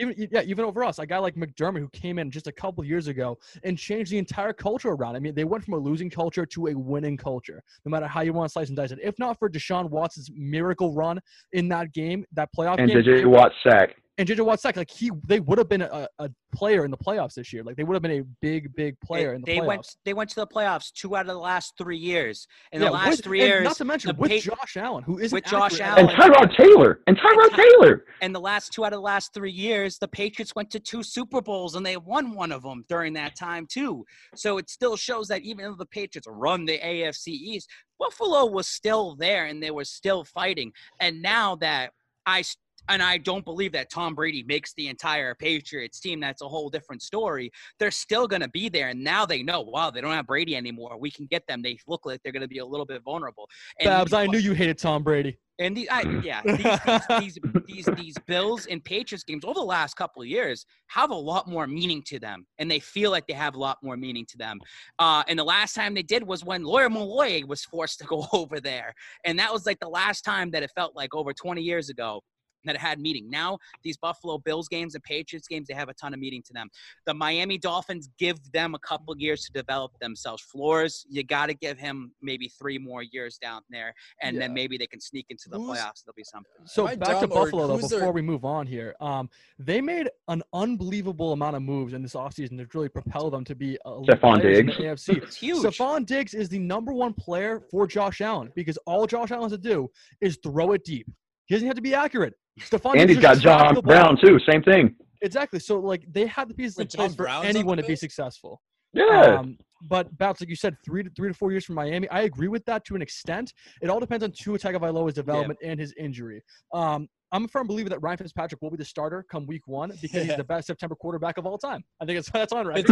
Even yeah, even over us. A guy like McDermott who came in just a couple years ago and changed the entire culture around. I mean, they went from a losing culture to a winning culture. No matter how you want to slice and dice it. If not for Deshaun Watson's miracle run in that game, that playoff And game, DJ Watt sack. And JJ Watt sack, like he, they would have been a, a player in the playoffs this year. Like they would have been a big, big They, player in the they playoffs. went they went to the playoffs two out of the last three years. In Yeah, the last with- three years, not to mention with Pa- Josh Allen, who isn't with Josh accurate at And Allen. Tyrod Taylor. And Tyrod Ty- Taylor. And the last two out of the last three years, the Patriots went to two Super Bowls and they won one of them during that time too. So it still shows that even though the Patriots run the AFC East, Buffalo was still there and they were still fighting. And now that I s- and I don't believe that Tom Brady makes the entire Patriots team. That's a whole different story. They're still going to be there, and now they know, wow, they don't have Brady anymore. We can get them. They look like they're going to be a little bit vulnerable. And Babs, I knew you hated Tom Brady. and the I, yeah, these, these, these these these Bills and Patriots games over the last couple of years have a lot more meaning to them, and they feel like they have a lot more meaning to them. Uh, and the last time they did was when Lawyer Milloy was forced to go over there, and that was like the last time that it felt like over 20 years ago that had meeting. Now these Buffalo Bills games and Patriots games, they have a ton of meeting to them. The Miami Dolphins give them a couple years to develop themselves. Flores, you got to give him maybe three more years down there, and then maybe they can sneak into the Who's- playoffs. There'll be something. So Am back to Buffalo though, who's their- before we move on here. Um, they made an unbelievable amount of moves in this offseason to really propel them to be a Stefon players in the Diggs. AFC. It's huge. Stefon Diggs is the number one player for Josh Allen because all Josh Allen has to do is throw it deep. He doesn't have to be accurate. Stefon And Diggs he's got John the. Brown too. Same thing. Exactly. So like they had the pieces Wait, in place John for Brown's anyone to be successful. Yeah. Um, but Bouts, like you said, three to three to four years from Miami. I agree with that to an extent. It all depends on Tua Tagovailoa's development and his injury. Um, I'm a firm believer that Ryan Fitzpatrick will be the starter come week one because Yeah. he's the best September quarterback of all time. I think it's that's on right.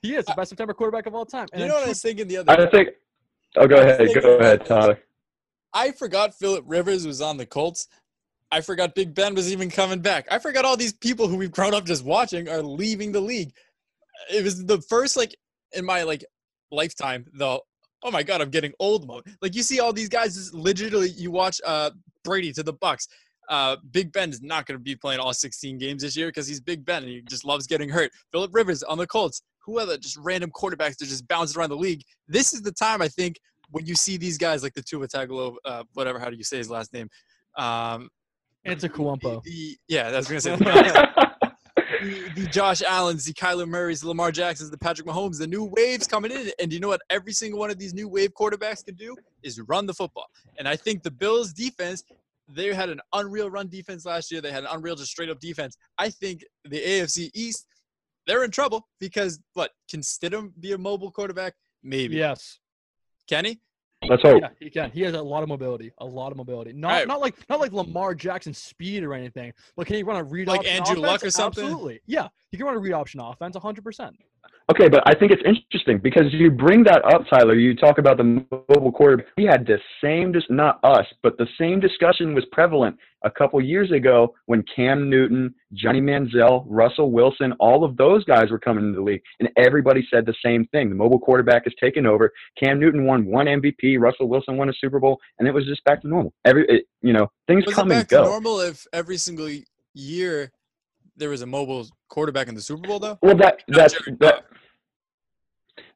He is the best September quarterback of all time. And You know what I Tua- was thinking the other I day? think. Oh, go I ahead. thinking Go ahead, this. Tyler. I forgot Philip Rivers was on the Colts. I forgot Big Ben was even coming back. I forgot all these people who we've grown up just watching are leaving the league. It was the first like in my like lifetime the oh my god I'm getting old mode. Like you see all these guys just you watch uh Brady to the Bucks. Uh, Big Ben is not going to be playing all 16 games this year because he's Big Ben and he just loves getting hurt. Philip Rivers on the Colts. Who other just random quarterbacks that just bounce around the league? This is the time I think when you see these guys like the Tua Tagovailoa, uh, whatever, how do you say his last name? Um, it's a Kuumpo. yeah, I was gonna say the, the, the Josh Allen's, the Kyler Murray's, the Lamar Jacksons, the Patrick Mahomes, the new waves coming in, and you know what? Every single one of these new wave quarterbacks can do is run the football. And I think the Bills' defense, they had an unreal run defense last year. They had an unreal just straight up defense. I think the AFC East, they're in trouble because what? Can Stidham be a mobile quarterback? Maybe. Yes. Can he? Let's hope. Yeah, he can. He has a lot of mobility. A lot of mobility. Not Right. not like not like Lamar Jackson speed or anything, but can he run a read Like option Andrew offense? Luck or something? Absolutely. Yeah. He can run a read option offense 100%. Okay, but I think it's interesting because you bring that up, Tyler. You talk about the mobile quarterback. We had the same, dis- not us, but the same discussion was prevalent a couple years ago when Cam Newton, Johnny Manziel, Russell Wilson, all of those guys were coming into the league, and everybody said the same thing: the mobile quarterback is taking over. Cam Newton won one MVP, Russell Wilson won a Super Bowl, and it was just back to normal. Every, it, you know, things Was come and back to go. normal if every single year there was a mobile quarterback in the Super Bowl, though? Well, that that's that.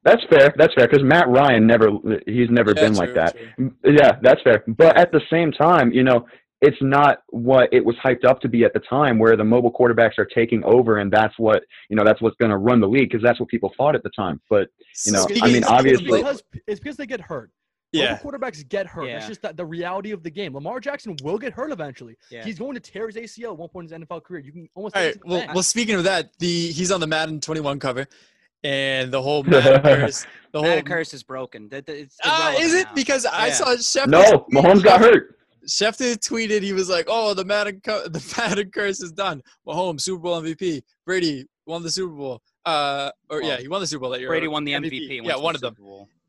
That's fair. That's fair because Matt Ryan never he's never Yeah, been like that. true. Yeah, that's fair. But at the same time, you know, it's not what it was hyped up to be at the time, where the mobile quarterbacks are taking over, and that's what you know, that's what's going to run the league because that's what people thought at the time. But you know, I Speaking- mean, It's obviously- because, it's because they get hurt. Yeah. Mobile quarterbacks get hurt. That's just that the reality of the game. Lamar Jackson will get hurt eventually. Yeah. He's going to tear his ACL at one point in his NFL career. You can almost. All take right. it to the Well, bank. well, speaking of that, the he's on the Madden 21 cover, and the whole Madden curse, the whole Madden curse is broken. That that- it's Ah, is it? now. Because I Yeah. saw Schefter. no, Mahomes got hurt. Schefter tweeted he was like, "Oh, the Madden co- the Madden curse is done. Mahomes Super Bowl MVP. Brady won the Super Bowl. Uh, or yeah, he won the Super Bowl that year. Brady won the MVP. MVP. Yeah, one the of them.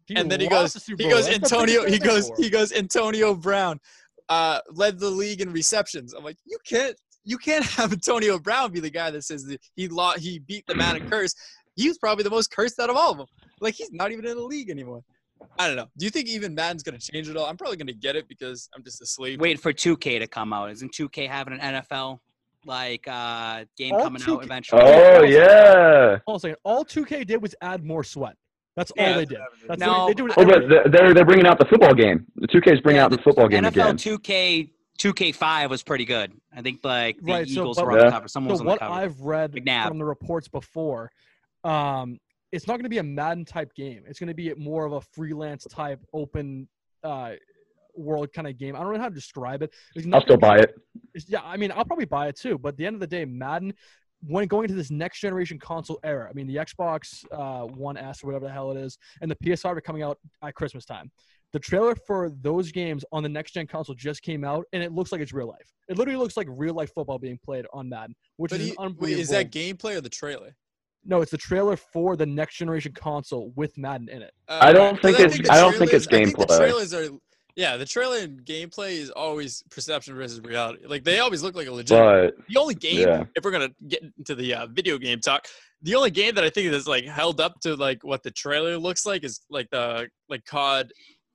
Super Bowl. and then he goes, the he goes, That's Antonio, he goes, for. he goes, Antonio Brown, uh, led the league in receptions. I'm like, you can't, you can't have Antonio Brown be the guy that says that he lost, he beat the Madden curse. He was probably the most cursed out of all of them. Like he's not even in the league anymore. I don't know. Do you think even Madden's gonna change it all? I'm probably gonna get it because I'm just asleep. slave. Wait for 2K to come out. Isn't 2K having an NFL like uh game All coming 2K out eventually? Oh yeah. Hold on a second. All 2K did was add more sweat. That's Yeah, all they did. That's No, they, they do it Oh, but they're they're bringing out the football game. The 2K is bringing Yeah, out the football game NFL again. 2K 2K5 was pretty good. I think like the Right, so- Eagles but- were on the Yeah. cover. Someone so was on the what cover. I've read McNabb. from the reports before, um, it's not going to be a Madden type game. It's going to be more of a freelance type open uh, world kind of game. I don't know how to describe it. I'll still buy it. yeah, I mean, I'll probably buy it too. But at the end of the day, Madden, when going into this next generation console era, I mean, the Xbox uh, One S or whatever the hell it is, and the PS5 are coming out at Christmas time. The trailer for those games on the next gen console just came out, and it looks like it's real life. It literally looks like real life football being played on Madden, which But is he, an wait, unbelievable. is that gameplay or the trailer? No, it's the trailer for the next generation console with Madden in it. Uh, I don't think it's- the I don't think it's trailers- I think the gameplay. trailers are, yeah, the trailer and gameplay is always perception versus reality. Like they always look like a legit. But the only game, yeah. if we're gonna get into the uh, video game talk, the only game that I think is like held up to like what the trailer looks like is like the like COD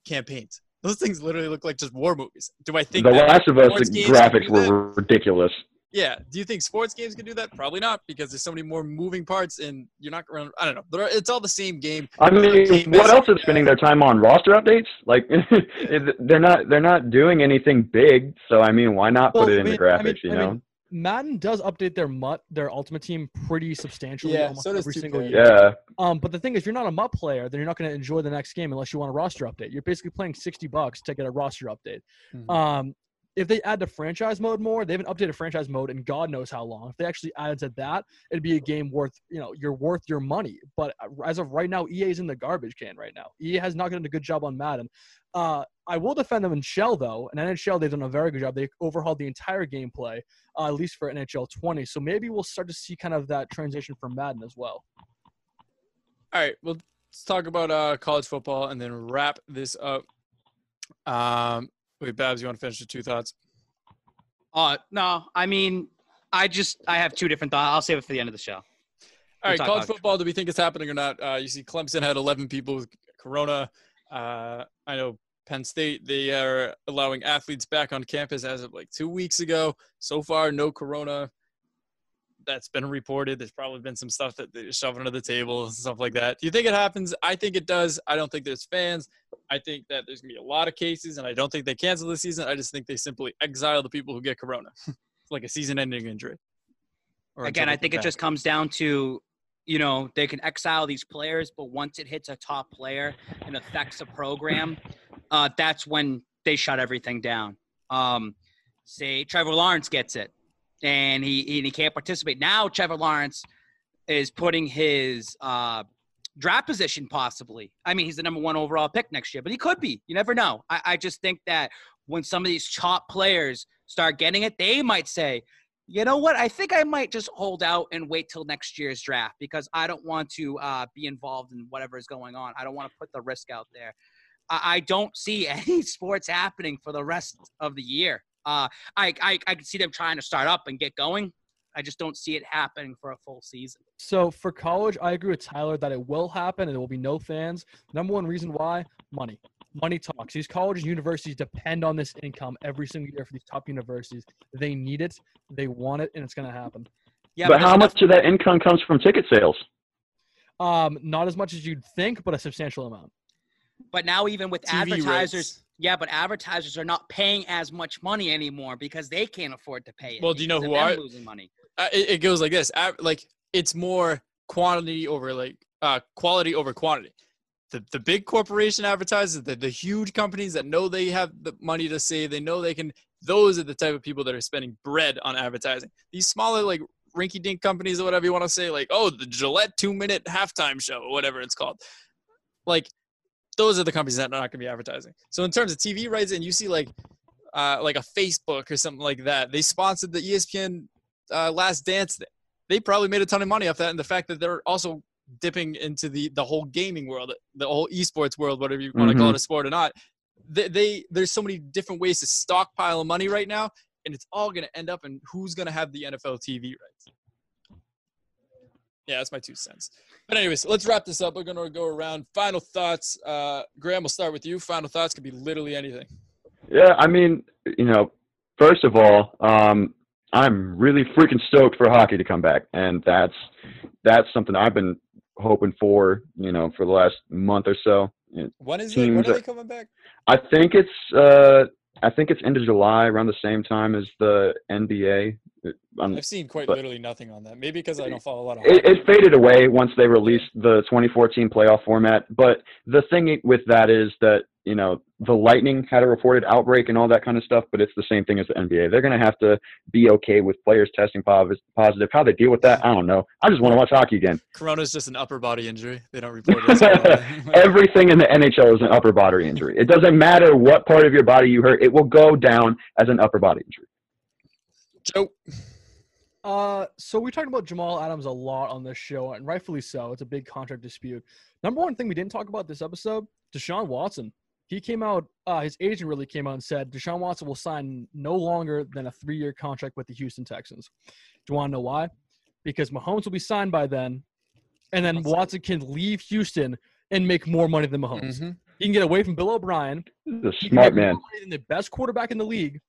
campaigns. Those things literally look like just war movies. Do I think the Last of Us graphics were ridiculous. Yeah. Do you think sports games can do that? Probably not because there's so many more moving parts and you're not around. I don't know. They're- It's all the same game. I mean, Game what is- else is spending their time on roster updates? Like, they're not they're not doing anything big. So I mean, why not put Well, it I in the graphics? I mean- you I know? mean, Madden does update their MUT, their Ultimate Team, pretty substantially Yeah, almost so does every single year. yeah. Um, but the thing is, if you're not a MUT player, then you're not going to enjoy the next game unless you want a roster update. You're basically playing 60 bucks to get a roster update. Mhm. Um, if they add the franchise mode more, they haven't updated franchise mode in God knows how long. If they actually added to that, it'd be a game worth, you know, you're worth your money. But uh, as of right now, EA is in the garbage can right now. EA has not done a good job on Madden. Uh, I will defend them in Shell though, and NHL they've done a very good job. They overhauled the entire gameplay, uh, at least for NHL 20. So maybe we'll start to see kind of that transition from Madden as well. All right, well, let's talk about uh, college football and then wrap this up. Um, wait, Babs, you want to finish the two thoughts? Uh, no, I mean, I just I have two different thoughts. I'll save it for the end of the show. All We'll right, college football. Do we think it's happening or not? Uh, you see, Clemson had 11 people with corona. Uh, I know Penn State they are allowing athletes back on campus as of like two weeks ago. So far, no corona. That's been reported. There's probably been some stuff that they're shoving under the table and stuff like that. Do you think it happens? I think it does. I don't think there's fans. I think that there's gonna be a lot of cases, and I don't think they cancel the season. I just think they simply exile the people who get corona, like a season-ending injury. Or Again, I think it back. just comes down to, you know, they can exile these players, but once it hits a top player and affects a program, uh, that's when they shut everything down. Um, say Trevor Lawrence gets it, and he and he can't participate. Now Trevor Lawrence is putting his uh, draft position possibly. I mean, he's the number one overall pick next year, but he could be. You never know. I, I just think that when some of these top players start getting it, they might say, You know what? I think I might just hold out and wait till next year's draft because I don't want to uh, be involved in whatever is going on. I don't want to put the risk out there. I, I don't see any sports happening for the rest of the year. Uh, I, I I can see them trying to start up and get going. I just don't see it happening for a full season. So for college, I agree with Tyler that it will happen and there will be no fans. Number one reason why money. Money talks. These colleges and universities depend on this income every single year for these top universities. They need it, they want it, and it's going to happen. Yeah, but how much of that income comes from ticket sales? Um, not as much as you'd think, but a substantial amount. But now, even with TV advertisers, rates. Yeah, but advertisers are not paying as much money anymore because they can't afford to pay it. Well, do you know who are- losing money? uh, it, it goes like this like it's more quantity over like uh quality over quantity the, the big corporation advertisers the, the huge companies that know they have the money to save they know they can those are the type of people that are spending bread on advertising these smaller like rinky dink companies or whatever you want to say like oh the gillette two minute halftime show or whatever it's called like those are the companies that are not going to be advertising so in terms of tv rights and you see like uh, like a facebook or something like that they sponsored the espn uh, Last Dance thing. They probably made a ton of money off that, and the fact that they're also dipping into the the whole gaming world, the whole esports world, whatever you want to call it a sport or not. They, they there's so many different ways to stockpile money right now, and it's all going to end up in who's going to have the NFL TV rights. Yeah, that's my two cents. But anyways, let's wrap this up. We're going to go around. Final thoughts. Uh, Grahm, we'll start with you. Final thoughts could be literally anything. Yeah, I mean, you know, first of all, um, I'm really freaking stoked for hockey to come back, and that's that's something I've been hoping for, you know, for the last month or so. When is it? When are- they coming back? I think it's uh, I think it's end of July, around the same time as the NBA. Um, I've seen quite literally nothing on that. Maybe because I don't follow a lot of. it, it faded away once they released the 2014 playoff format. But the thing with that is that you know the Lightning had a reported outbreak and all that kind of stuff. But it's the same thing as the NBA. They're going to have to be okay with players testing positive. How they deal with that, I don't know. I just want to watch hockey again. Corona's just an upper body injury. They don't report it. Everything in the NHL is an upper body injury. It doesn't matter what part of your body you hurt; it will go down as an upper body injury. Joe. Uh, so we talked about Jamal Adams a lot on this show, and rightfully so. It's a big contract dispute. Number one thing we didn't talk about this episode: Deshaun Watson. He came out. Uh, his agent really came out and said Deshaun Watson will sign no longer than a three-year contract with the Houston Texans. Do you want to know why? Because Mahomes will be signed by then, and then Watson can leave Houston and make more money than Mahomes. Mhm. He can get away from Bill O'Brien. He's a He can smart man. money the best quarterback in the league,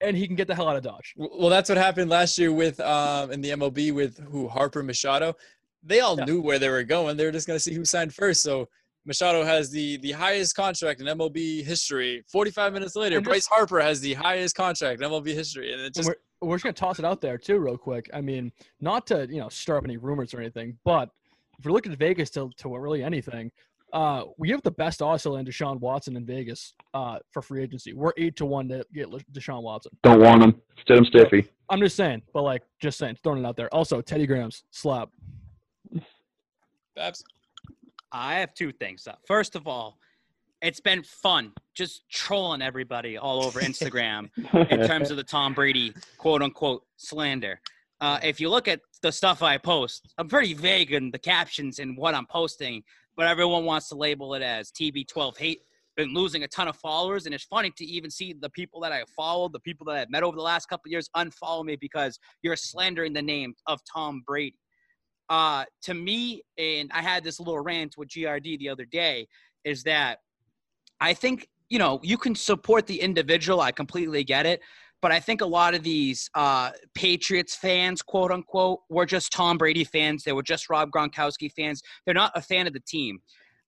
and he can get the hell out of Dodge. Well, that's what happened last year with um in the MLB with who Harper Machado. They all Yeah. knew where they were going. They were just going to see who signed first. So Machado has the the highest contract in MLB history. 45 minutes later, just- Bryce Harper has the highest contract in MLB history, and it And just we're, we're just gonna toss it out there too, real quick. I mean, not to you know stir up any rumors or anything, but if we're looking at Vegas to to really anything, uh, we have the best odds to land Deshaun Watson in Vegas uh, for free agency. We're eight to one to get Deshaun Watson. Don't want him. Sit him stiffy. I'm just saying, but like just saying, throwing it out there. Also, Teddy Grahams slap. Babs. I have two things. Uh, First of all, it's been fun just trolling everybody all over Instagram in terms of the Tom Brady quote unquote slander. Uh, if you look at the stuff I post, I'm pretty vague in the captions and what I'm posting, but everyone wants to label it as TB12 hate. Been losing a ton of followers, and it's funny to even see the people that I followed, the people that I've met over the last couple of years, unfollow me because you're slandering the name of Tom Brady. Uh, to me, and I had this little rant with GRD the other day, is that I think you know you can support the individual. I completely get it, but I think a lot of these uh, Patriots fans, quote unquote, were just Tom Brady fans. They were just Rob Gronkowski fans. They're not a fan of the team.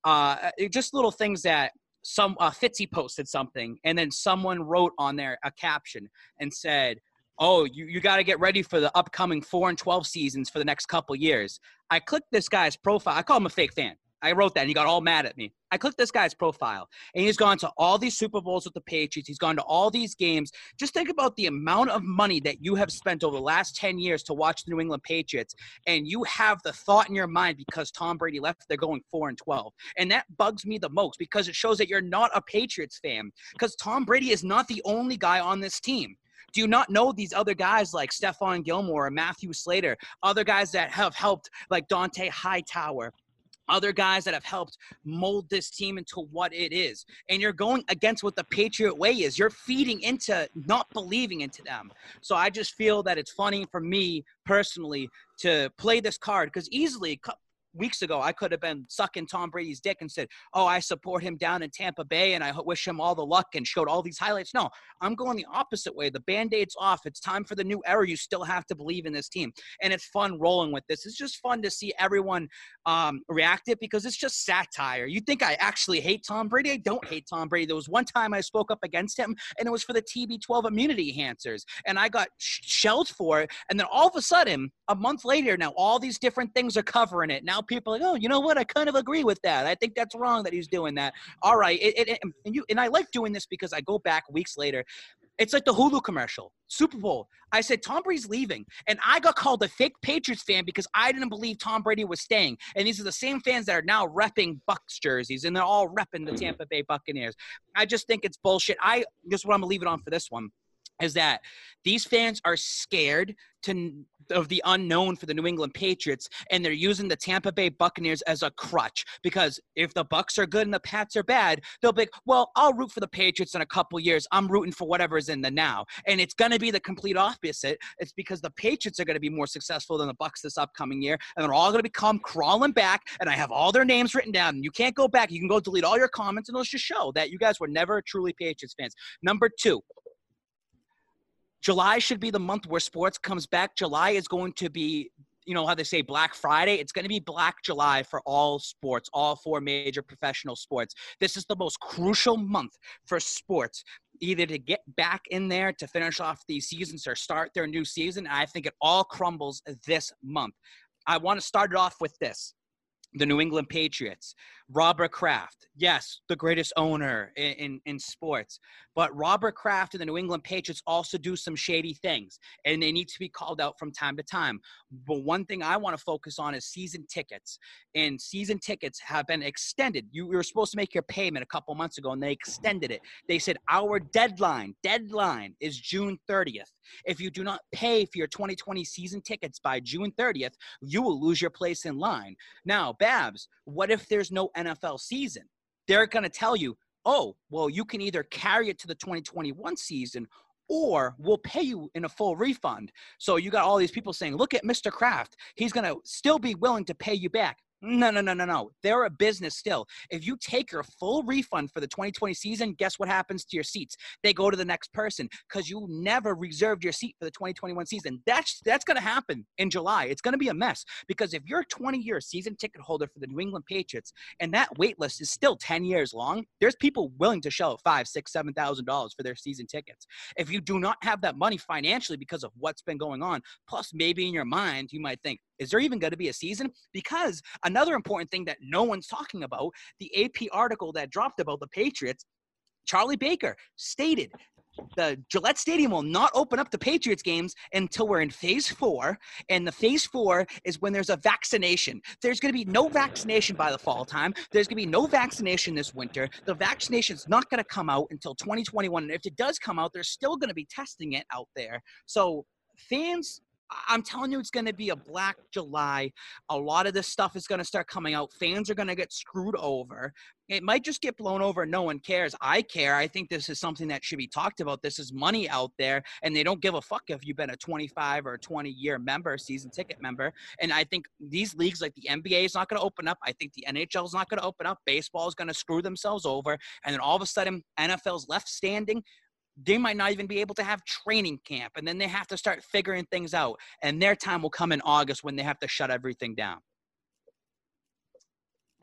Uh, just little things that some uh, Fitzy posted something, and then someone wrote on there a caption and said, "Oh, you, you got to get ready for the upcoming four and twelve seasons for the next couple years." I clicked this guy's profile. I call him a fake fan. I wrote that and he got all mad at me. I clicked this guy's profile and he's gone to all these Super Bowls with the Patriots. He's gone to all these games. Just think about the amount of money that you have spent over the last 10 years to watch the New England Patriots. And you have the thought in your mind because Tom Brady left, they're going 4 and 12. And that bugs me the most because it shows that you're not a Patriots fan because Tom Brady is not the only guy on this team. Do you not know these other guys like Stephon Gilmore or Matthew Slater, other guys that have helped like Dont'a Hightower? other guys that have helped mold this team into what it is. And you're going against what the Patriot way is. You're feeding into not believing into them. So I just feel that it's funny for me personally to play this card because easily weeks ago, I could have been sucking Tom Brady's dick and said, Oh, I support him down in Tampa Bay and I wish him all the luck and showed all these highlights. No, I'm going the opposite way. The band aid's off. It's time for the new era. You still have to believe in this team. And it's fun rolling with this. It's just fun to see everyone um, react it because it's just satire. You think I actually hate Tom Brady? I don't hate Tom Brady. There was one time I spoke up against him and it was for the TB12 immunity enhancers. And I got sh- shelled for it. And then all of a sudden, a month later, now all these different things are covering it. Now now people are like, oh, you know what? I kind of agree with that. I think that's wrong that he's doing that. All right, it, it, and you and I like doing this because I go back weeks later. It's like the Hulu commercial, Super Bowl. I said Tom Brady's leaving, and I got called a fake Patriots fan because I didn't believe Tom Brady was staying. And these are the same fans that are now repping Bucks jerseys, and they're all repping the Tampa Bay Buccaneers. I just think it's bullshit. I just what I'm gonna leave it on for this one is that these fans are scared to of the unknown for the New England Patriots and they're using the Tampa Bay Buccaneers as a crutch because if the Bucks are good and the Pats are bad, they'll be like, "Well, I'll root for the Patriots in a couple years. I'm rooting for whatever's in the now." And it's going to be the complete opposite. It's because the Patriots are going to be more successful than the Bucks this upcoming year and they're all going to become crawling back and I have all their names written down you can't go back. You can go delete all your comments and it'll just show that you guys were never truly Patriots fans. Number 2, July should be the month where sports comes back. July is going to be, you know, how they say Black Friday. It's going to be Black July for all sports, all four major professional sports. This is the most crucial month for sports, either to get back in there to finish off these seasons or start their new season. I think it all crumbles this month. I want to start it off with this the New England Patriots. Robert Kraft, yes, the greatest owner in, in, in, sports. But Robert Kraft and the New England Patriots also do some shady things, and they need to be called out from time to time. But one thing I want to focus on is season tickets. And season tickets have been extended. You were supposed to make your payment a couple months ago, and they extended it. They said our deadline, deadline is June 30th. If you do not pay for your 2020 season tickets by June 30th, you will lose your place in line. Now, Babs, what if there's no NFL season? They're going to tell you, oh, well, you can either carry it to the 2021 season or we'll pay you in a full refund. So you got all these people saying, look at Mr. Kraft. He's going to still be willing to pay you back. No, no, no, no, no. They're a business still. If you take your full refund for the 2020 season, guess what happens to your seats? They go to the next person because you never reserved your seat for the 2021 season. That's that's going to happen in July. It's going to be a mess because if you're a 20-year season ticket holder for the New England Patriots and that wait list is still 10 years long, there's people willing to shell five, six, seven thousand dollars for their season tickets. If you do not have that money financially because of what's been going on, plus maybe in your mind you might think, is there even going to be a season? Because another important thing that no one's talking about, the AP article that dropped about the Patriots, Charlie Baker stated the Gillette Stadium will not open up the Patriots games until we're in phase four. And the phase four is when there's a vaccination. There's going to be no vaccination by the fall time. There's going to be no vaccination this winter. The vaccination is not going to come out until 2021. And if it does come out, they're still going to be testing it out there. So fans I'm telling you, it's going to be a black July. A lot of this stuff is going to start coming out. Fans are going to get screwed over. It might just get blown over. No one cares. I care. I think this is something that should be talked about. This is money out there, and they don't give a fuck if you've been a 25 or 20 year member, season ticket member. And I think these leagues, like the NBA, is not going to open up. I think the NHL is not going to open up. Baseball is going to screw themselves over. And then all of a sudden, NFL's left standing they might not even be able to have training camp and then they have to start figuring things out and their time will come in august when they have to shut everything down.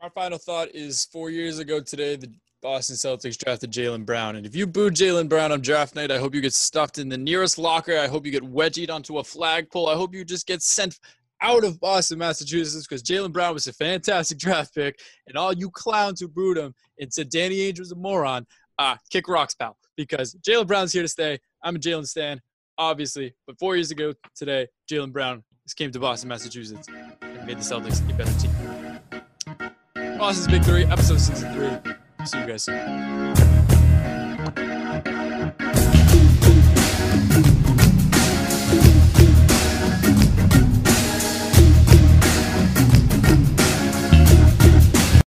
My final thought is four years ago today the boston celtics drafted jaylen brown and if you booed jaylen brown on draft night i hope you get stuffed in the nearest locker i hope you get wedgied onto a flagpole i hope you just get sent out of Boston, Massachusetts, because Jaylen Brown was a fantastic draft pick, and all you clowns who booed him and said Danny Ainge was a moron, uh, kick rocks, pal because Jaylen Brown's here to stay. I'm a Jaylen Stan, obviously. But four years ago today, Jaylen Brown just came to Boston, Massachusetts, and made the Celtics a better team. Boston's Big Three, episode 63. See you guys soon.